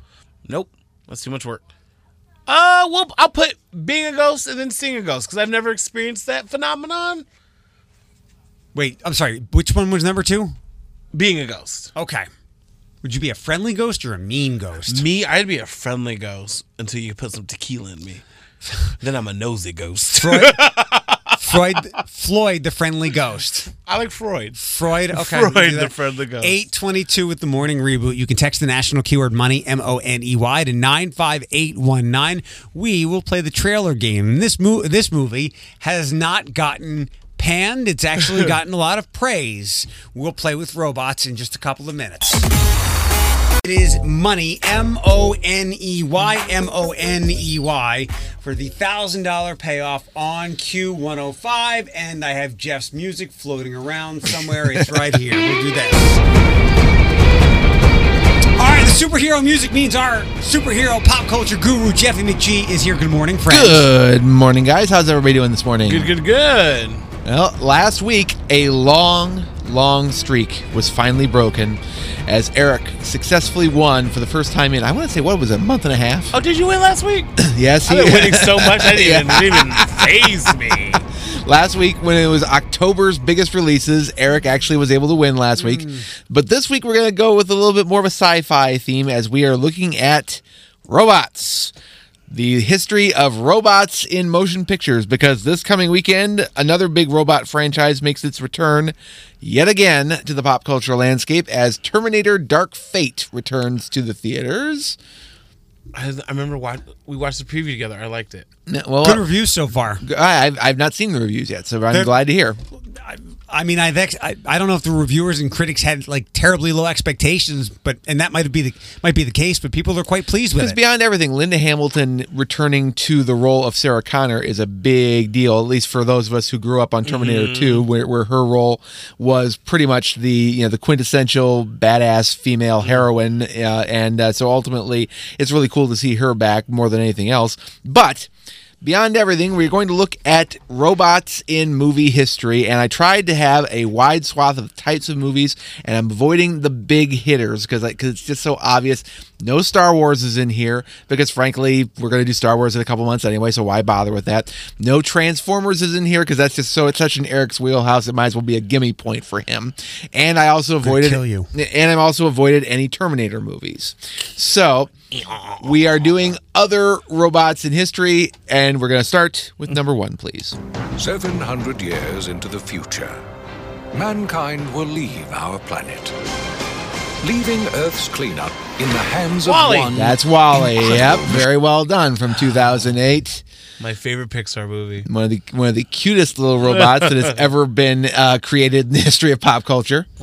Nope, that's too much work. Uh, well, I'll put being a ghost and then seeing a ghost because I've never experienced that phenomenon. Wait, I'm sorry. Which one was number two? Being a ghost. Okay. Would you be a friendly ghost or a mean ghost? Me, I'd be a friendly ghost until you put some tequila in me. then I'm a nosy ghost. *laughs* Freud, Floyd, the friendly ghost. I like Freud. Freud, okay. Freud, we can do the friendly ghost. 822 with the morning reboot. You can text the national keyword money, M O N E Y, to 95819. We will play the trailer game. This, mo- this movie has not gotten panned, it's actually *laughs* gotten a lot of praise. We'll play with robots in just a couple of minutes. It is money, M O N E Y, M O N E Y, for the $1,000 payoff on Q105. And I have Jeff's music floating around somewhere. It's right here. We'll do this. All right, the superhero music means our superhero pop culture guru, Jeffy McGee, is here. Good morning, friends. Good morning, guys. How's everybody doing this morning? Good, good, good. Well, last week, a long, long streak was finally broken as Eric successfully won for the first time in, I want to say, what was it, a month and a half? Oh, did you win last week? *clears throat* yes, I've been winning so much, I didn't *laughs* Yeah. even, didn't even phase me. *laughs* Last week, when it was October's biggest releases, Eric actually was able to win last week. Mm. But this week, we're going to go with a little bit more of a sci fi theme as we are looking at robots. The history of robots in motion pictures, because this coming weekend, another big robot franchise makes its return yet again to the pop culture landscape as Terminator Dark Fate returns to the theaters. I, I remember watch, we watched the preview together. I liked it. N- Well, Good reviews so far. I, I've, I've not seen the reviews yet, so I'm They're- glad to hear. I mean, I've ex- I, I don't know if the reviewers and critics had like terribly low expectations, but and that might be the might be the case, but people are quite pleased with it. Because beyond everything, Linda Hamilton returning to the role of Sarah Connor is a big deal, at least for those of us who grew up on Terminator Mhm. 2, where, where her role was pretty much the you know the quintessential badass female heroine, uh, and uh, so ultimately, it's really cool to see her back more than anything else. But Beyond everything, we're going to look at robots in movie history, and I tried to have a wide swath of types of movies, and I'm avoiding the big hitters because it's just so obvious. No Star Wars is in here because, frankly, we're going to do Star Wars in a couple months anyway, so why bother with that? No Transformers is in here because that's just so it's such an Eric's wheelhouse. It might as well be a gimme point for him. And I also avoided kill you. and I've also avoided any Terminator movies. So we are doing other robots in history, and we're going to start with number one, please. 700 years into the future, mankind will leave our planet, leaving Earth's cleanup in the hands of one. That's WALL-E. incredible Yep, very well done from 2008. My favorite Pixar movie. One of the one of the cutest little robots that has *laughs* ever been uh, created in the history of pop culture. *laughs*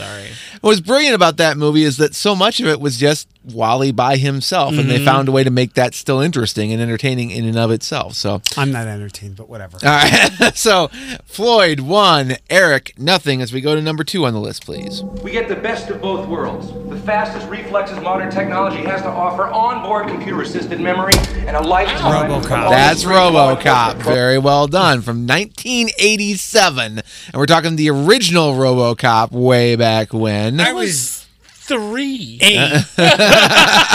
Sorry. What was brilliant about that movie is that so much of it was just WALL-E by himself, and they Mhm. found a way to make that still interesting and entertaining in and of itself. So, I'm not entertained, but whatever. all right. *laughs* so Floyd one, Eric nothing. As we go to number two on the list, please. We get the best of both worlds. The fastest reflexes modern technology has to offer, onboard computer-assisted memory, and a lifetime. of That's RoboCop. Very well done from 1987, and we're talking the original RoboCop way back when. I was three. Eight. Uh, *laughs*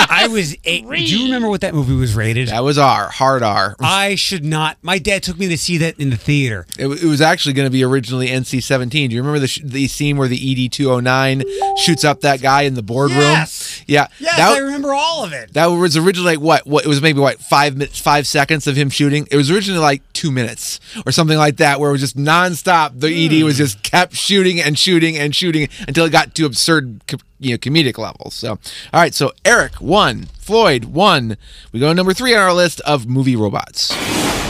I was eight. Do you remember what that movie was rated? That was R, hard R. I should not. My dad took me to see that in the theater. It, it was actually going to be originally NC-17. Do you remember the sh- the scene where the ED-209 shoots up that guy in the boardroom? Yes. Yeah. Yes, that, I remember all of it. that was originally like what? What it was maybe what five minutes, five seconds of him shooting. It was originally like two minutes or something like that, where it was just nonstop. The ED hmm. was just kept shooting and shooting and shooting until it got to absurd, you know, comedic levels. So, all right. So Eric one, Floyd one. We go to number three on our list of movie robots.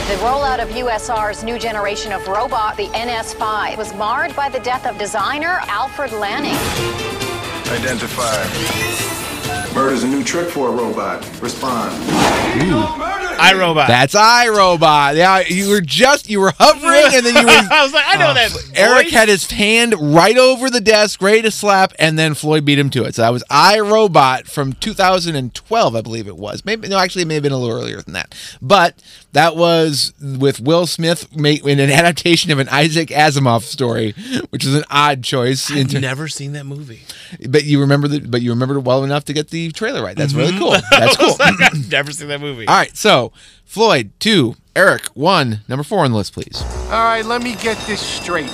The rollout of USR's new generation of robot, the NS5, was marred by the death of designer Alfred Lanning. Identify. Murder's a new trick for a robot. Respond. iRobot. That's iRobot. Yeah, you were just you were hovering and then you *laughs* were. I was like, I know oh, that. Eric voice. had his hand right over the desk, ready to slap, and then Floyd beat him to it. So that was iRobot from 2012, I believe it was. Maybe no, actually, it may have been a little earlier than that. But that was with Will Smith in an adaptation of an Isaac Asimov story, which is an odd choice. I've Inter- never seen that movie. but you remember the, but you remembered it well enough to get the trailer right. That's really Mhm. cool. *laughs* That's cool. like, I've *laughs* never seen that movie. All right, so Floyd two, Eric one, number four on the list, please. All right, let me get this straight.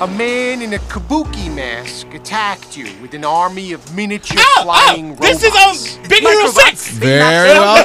A man in a kabuki mask attacked you with an army of miniature flying robots. This is um, Big Hero Six. Very well.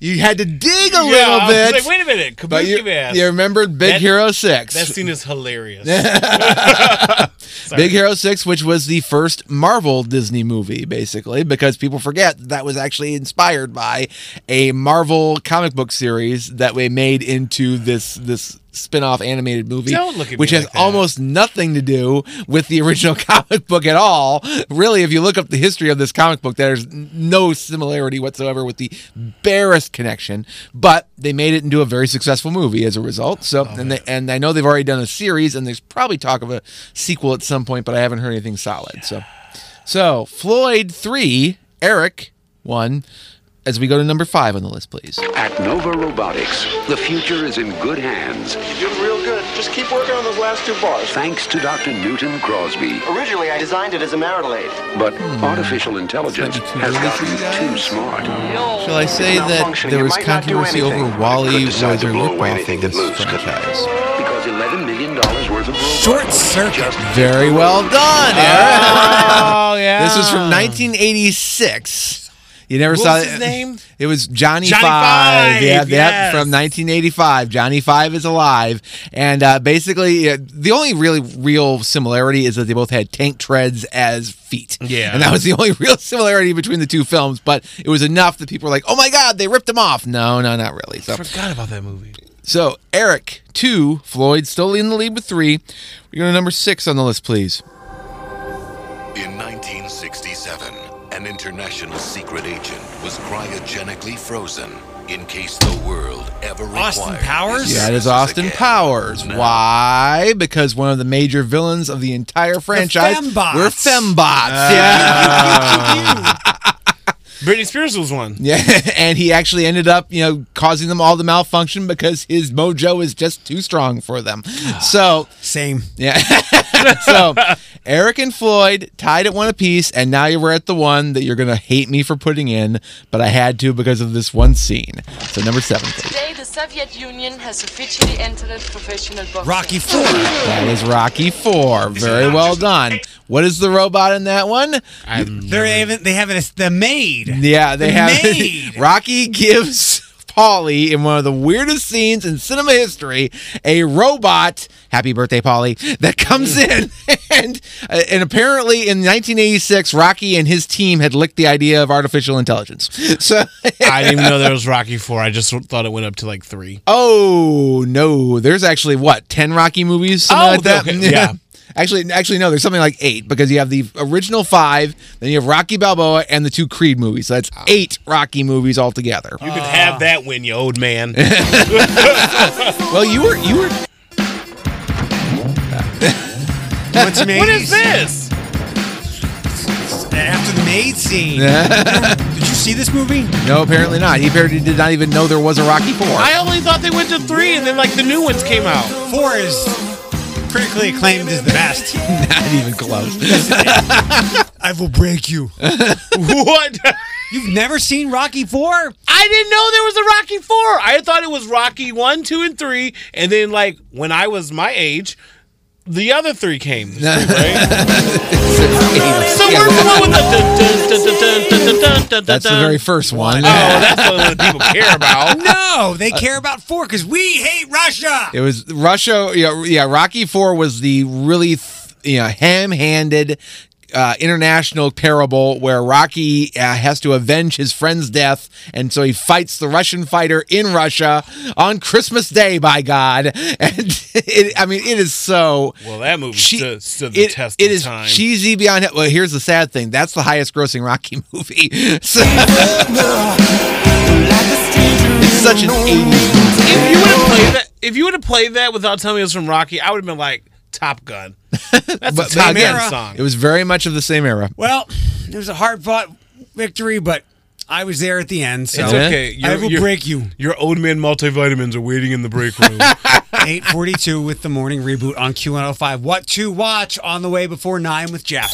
you had to dig a Yeah, little I was bit. like, wait a minute, but Kabuki you, mask. you remembered Big That- Hero Six. That scene is hilarious. *laughs* Big Hero 6, which was the first Marvel Disney movie, basically, because people forget that, that was actually inspired by a Marvel comic book series that they made into this this spin-off animated movie Don't look at which has like almost nothing to do with the original *laughs* comic book at all. Really if you look up the history of this comic book there's no similarity whatsoever with the barest connection but they made it into a very successful movie as a result. So oh, and they, and I know they've already done a series and there's probably talk of a sequel at some point but I haven't heard anything solid. So so Floyd 3 Eric 1 as we go to number 5 on the list please At Nova Robotics, the future is in good hands. You're doing real good. Just keep working on those last two bars. Thanks to Dr. Newton Crosby. Originally, I designed it as a marital aid. But artificial intelligence has gotten too smart. Shall I say that there was controversy over WALL-E was a ripoff of this franchise? Because $11 million worth of. Short circuit. Very well done, Eric. Oh, yeah. This was from 1986. You never What saw was it. his name? *laughs* It was Johnny, Johnny Five. Five, Yeah, yes. from 1985. Johnny Five is alive, and uh, basically, uh, the only really real similarity is that they both had tank treads as feet. Yeah. and that was the only *laughs* real similarity between the two films. But it was enough that people were like, "Oh my God, they ripped them off." No, no, not really. So Forgot about that movie. so Eric two, Floyd still in the lead with three. We go to number six on the list, please. An international secret agent was cryogenically frozen in case the world ever required. Austin Powers? Yeah, it is Austin again. Powers. Why? Because one of the major villains of the entire franchise fembots. were fembots. yeah. *laughs* Britney Spears was one. *laughs* Yeah, and he actually ended up, you know, causing them all to malfunction because his mojo is just too strong for them. Ah, so, Same. yeah. *laughs* so, Eric and Floyd tied at one apiece, and now you're at the one that you're going to hate me for putting in, but I had to because of this one scene. So, number seven, please. Today, the Soviet Union has officially entered professional boxing. Rocky Four. That is Rocky Four. Very well done. What is the robot in that one? They haven't. They have it as the maid. Yeah, they have *laughs* maid. Rocky gives Paulie in one of the weirdest scenes in cinema history a robot. Happy birthday, Paulie! That comes in *laughs* and uh, and apparently in 1986, Rocky and his team had licked the idea of artificial intelligence. *laughs* So I didn't even know there was Rocky Four. I just thought it went up to like three. Oh no, there's actually what ten Rocky movies, Oh, like that. okay, yeah. Actually, actually, no. There's something like eight because you have the original five, then you have Rocky Balboa and the two Creed movies. So that's ah. eight Rocky movies altogether. You could have ah. that when you old man. *laughs* well, you were you were. What's *laughs* some What 80s? is this? After the maid scene. *laughs* Did you see this movie? No, apparently not. He apparently did not even know there was a Rocky Four. I only thought they went to three, and then like the new ones came out. Four is critically acclaimed as the best. *laughs* not even close. *laughs* I will break you. *laughs* what? You've never seen Rocky Four? I didn't know there was a Rocky Four. I thought it was Rocky one, two, and three, and then like when I was my age, the other three came, *laughs* right? so we're going with the? That's the very first one. Oh, that's what people care about. *laughs* No, they care about four because we hate Russia. It was Russia. Yeah, yeah. Rocky Four was the really. Th- you know, ham-handed uh, international parable where Rocky uh, has to avenge his friend's death, and so he fights the Russian fighter in Russia on Christmas Day. By God, *laughs* and it, I mean it is so. Well, that movie che- stood, stood the it, test it of is time. cheesy beyond. Well, here's the sad thing: that's the highest-grossing Rocky *laughs* movie. So- it's *laughs* such an '80s movie. if you would have played that, if you would have played that without telling me it was from Rocky, I would have been like Top Gun. *laughs* That's But a Top again, Gun song. It was very much of the same era. Well, it was a hard fought victory, but I was there at the end. So It's okay. I will your- break you. Your old man multivitamins are waiting in the break room. *laughs* 842 with the morning reboot on Q105. What to watch on the way before 9 with Jeff.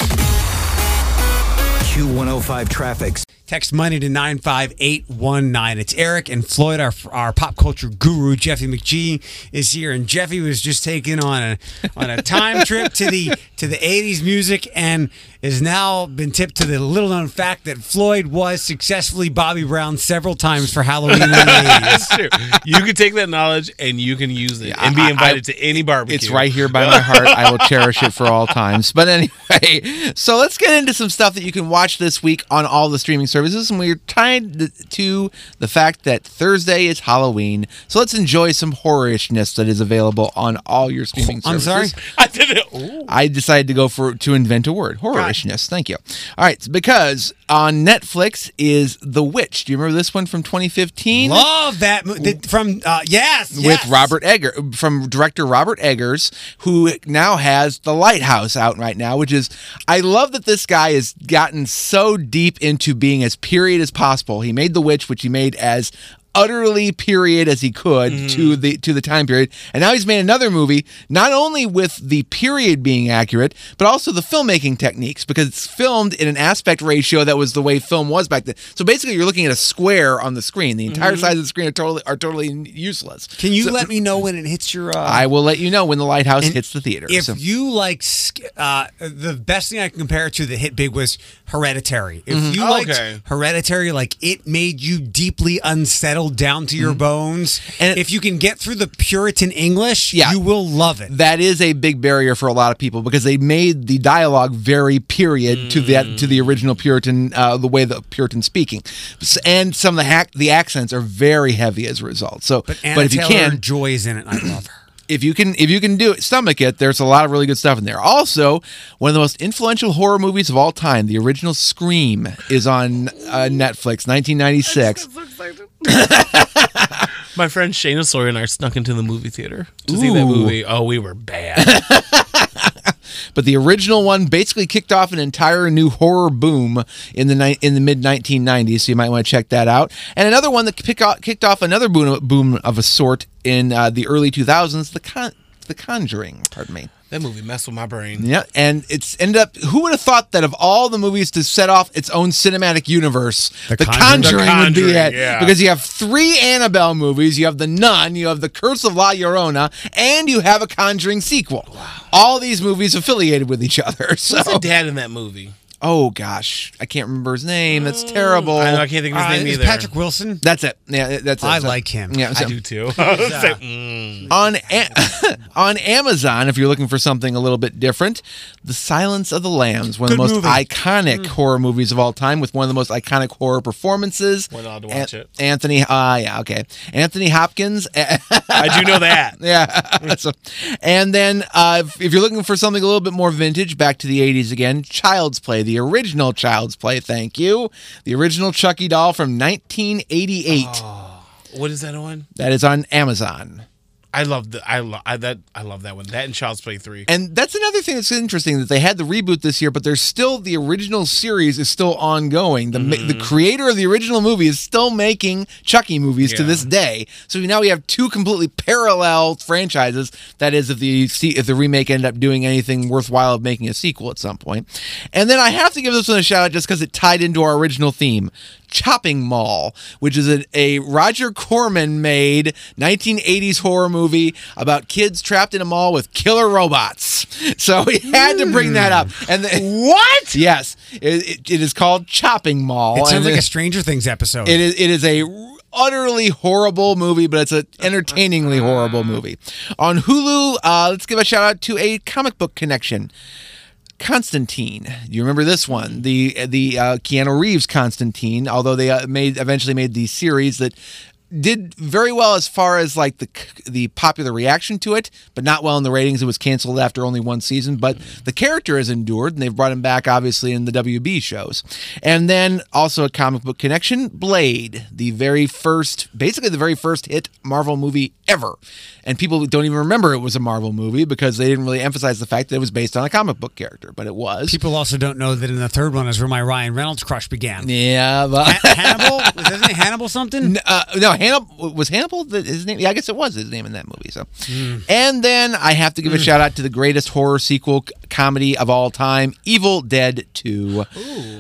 Q105 traffic. Text money to 95819. It's Eric and Floyd, our, our pop culture guru. Jeffy McGee is here, and Jeffy was just taken on a on a time *laughs* trip to the to the 80s music and has now been tipped to the little known fact that Floyd was successfully Bobby Brown several times for Halloween in the 80s. *laughs* That's true. You can take that knowledge and you can use it and be I- I- invited to any barbecue. It's right here by my heart. I will cherish it for all times. But anyway, *laughs* so let's get into some stuff that you can watch this week on all the streaming services. And we're tied to the fact that Thursday is Halloween. So let's enjoy some horrorishness that is available on all your streaming services. I'm services. sorry? I did it. Ooh. I decided to go for to invent a word, horrorishness. Thank you. All right, because on Netflix is The Witch. Do you remember this one from 2015? Love that movie from uh, yes, with yes. Robert Egger from director Robert Eggers, who now has The Lighthouse out right now, which is I love that this guy has gotten so deep into being as period as possible. He made The Witch, which he made as utterly period as he could to the to the time period and now he's made another movie not only with the period being accurate but also the filmmaking techniques because it's filmed in an aspect ratio that was the way film was back then so basically you're looking at a square on the screen the entire Mhm. size of the screen are totally are totally useless Can you So- let me know when it hits your? Uh, I will let you know when the lighthouse And hits the theater. If So- you like, uh, the best thing I can compare it to that hit big was Hereditary. If Mhm. you Okay. liked Hereditary, like it made you deeply unsettled down to your bones. And if you can get through the Puritan English, Yeah. you will love it. that is a big barrier for a lot of people because they made the dialogue very period to that to the original Puritan, uh, the way the Puritan speaking, and some of the hack the accents are very heavy as a result. So, but, Anna if you can, Joy is in it. I love her. if you can if you can do it stomach it there's a lot of really good stuff in there also one of the most influential horror movies of all time the original scream is on uh, netflix 1996 *laughs* My friend Shayna Sawyer and I snuck into the movie theater to see that Ooh. movie. Oh, we were bad. *laughs* but the original one basically kicked off an entire new horror boom in the ni- in the mid 1990s. So you might want to check that out. And another one that pick off, kicked off another boom, boom of a sort in uh, the early 2000s, the Con- the Conjuring. Pardon me. That movie messed with my brain. Yeah, and it's ended up. Who would have thought that of all the movies to set off its own cinematic universe, The, Conjuring? Conjuring, would be Conjuring, it? yeah. Because you have three Annabelle movies, you have The Nun, you have The Curse of La Llorona, and you have a Conjuring sequel. Wow. All these movies affiliated with each other. *laughs* So, Who's the dad in that movie? Oh gosh, I can't remember his name. That's terrible. I know, I can't think of his Uh, name is either. Patrick Wilson. That's it. Yeah, that's it. I So- like him. Yeah, I so- do too. *laughs* Uh, *laughs* Say, mm. on A- *laughs* on Amazon, if you're looking for something a little bit different, The Silence of the Lambs, one of Good the most movie. iconic horror movies of all time, with one of the most iconic horror performances. We're allowed to An- watch it. Anthony, uh, yeah, okay, Anthony Hopkins. I do know that. yeah. So- and then uh, if, if you're looking for something a little bit more vintage, back to the 80s again, Child's Play, the original Child's Play. Thank you, the original Chucky doll from 1988. What is that on? That is on Amazon. I love the I love I, that I love that one. That and Child's Play three. And that's another thing that's interesting that they had the reboot this year, but there's still the original series is still ongoing. The ma- the mm-hmm. creator of the original movie is still making Chucky movies to this day. So now we have two completely parallel franchises. That is, if the if the remake ended up doing anything worthwhile of making a sequel at some point. And then I have to give this one a shout out just because it tied into our original theme. Chopping Mall, which is a, a Roger Corman made 1980s horror movie about kids trapped in a mall with killer robots. *laughs* So we had to bring that up. And the, *laughs* what? Yes, it, it- it is called Chopping Mall. It sounds and like it- a Stranger Things episode. it is it is a utterly horrible movie, but it's an entertainingly horrible movie. On Hulu, uh, let's give a shout out to a comic book connection. Constantine. You remember this one? The the uh, Keanu Reeves Constantine. Although they uh, made eventually made the series that did very well as far as like the the popular reaction to it, but not well in the ratings. It was canceled after only one season, but the character has endured, and they've brought him back obviously in the WB shows. And then also a comic book connection, Blade, the very first, basically the very first hit Marvel movie ever. And people don't even remember it was a Marvel movie because they didn't really emphasize the fact that it was based on a comic book character, but it was. People also don't know that in the third one is where my Ryan Reynolds crush began. Yeah, but Ha- Hannibal? *laughs* Was his name Hannibal something? uh, no, Hannibal was Hannibal the, his name. Yeah, I guess it was his name in that movie. So, Hmm. and then I have to give a shout out to the greatest horror sequel comedy of all time, Evil Dead Two.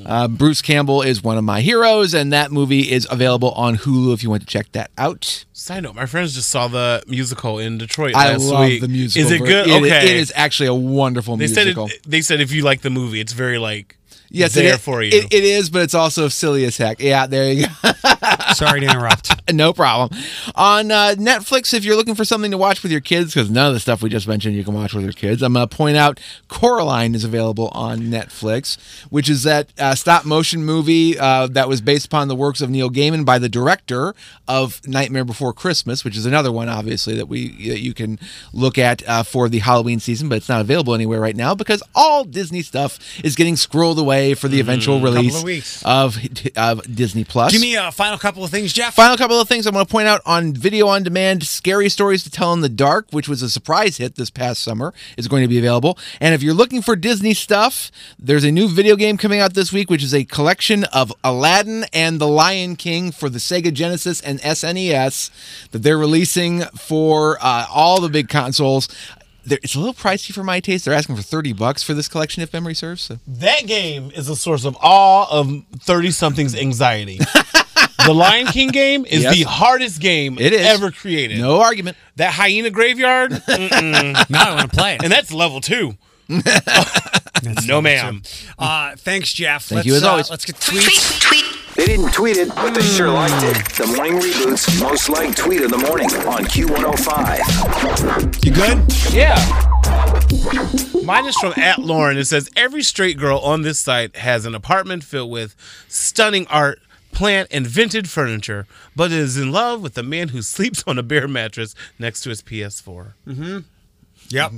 Uh, Bruce Campbell is one of my heroes, and that movie is available on Hulu if you want to check that out. Side note: My friends just saw the musical in Detroit I last love week. the musical. Is it good? It- okay, it is actually a wonderful They musical. said it, they said if you like the movie, it's very like Yes, there it, for you. It, it is, but it's also silly as heck. Yeah, there you go. *laughs* Sorry to interrupt. no problem. On uh, Netflix, if you're looking for something to watch with your kids, because none of the stuff we just mentioned you can watch with your kids, I'm going to point out Coraline is available on Netflix, which is that uh, stop motion movie uh, that was based upon the works of Neil Gaiman by the director of Nightmare Before Christmas, which is another one, obviously, that we that you can look at uh, for the Halloween season, but it's not available anywhere right now because all Disney stuff is getting scrolled away for the eventual of release weeks. of of Disney Plus. Give me a final couple of things, Jeff. Final couple of things I want to point out on video on demand Scary Stories to Tell in the Dark, which was a surprise hit this past summer, is going to be available. And if you're looking for Disney stuff, there's a new video game coming out this week, which is a collection of Aladdin and the Lion King for the Sega Genesis and SNES that they're releasing for uh, all the big consoles. They're- It's a little pricey for my taste. They're asking for 30 bucks for this collection, if memory serves. So. that game is a source of all of thirty something's anxiety. the Lion King game is Yes. the hardest game It is. ever created. No argument. That hyena graveyard. *laughs* Mm-mm. now I want to play it. and that's level two. *laughs* *laughs* no, ma'am. Uh, thanks, Jeff. Thank let's, you, as uh, always. Let's get tweets. They didn't tweet it, but they sure liked it. The morning reboots most liked tweet of the morning on Q105. You good? Yeah. Mine is from at Lauren. It says every straight girl on this site has an apartment filled with stunning art, plant, and vintage furniture, but is in love with a man who *laughs* sleeps on a bare mattress next to his PS4. Mm-hmm. Yep.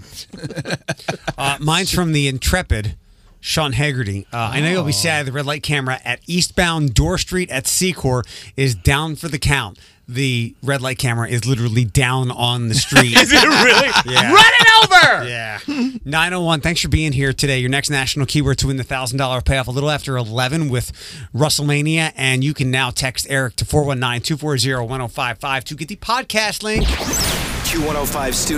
*laughs* uh, mine's from the Intrepid, Sean Haggerty. Uh, I know you'll be sad. The red light camera at eastbound Dorr Street at Secor is down for the count. The red light camera is literally down on the street. *laughs* Is it really? *laughs* Yeah. Run it over! Yeah. 901, thanks for being here today. Your next national keyword to win the $1,000 payoff a little after 11 with WrestleMania. And you can now text Eric to 419 240 1055 to get the podcast link. Q105 Studio.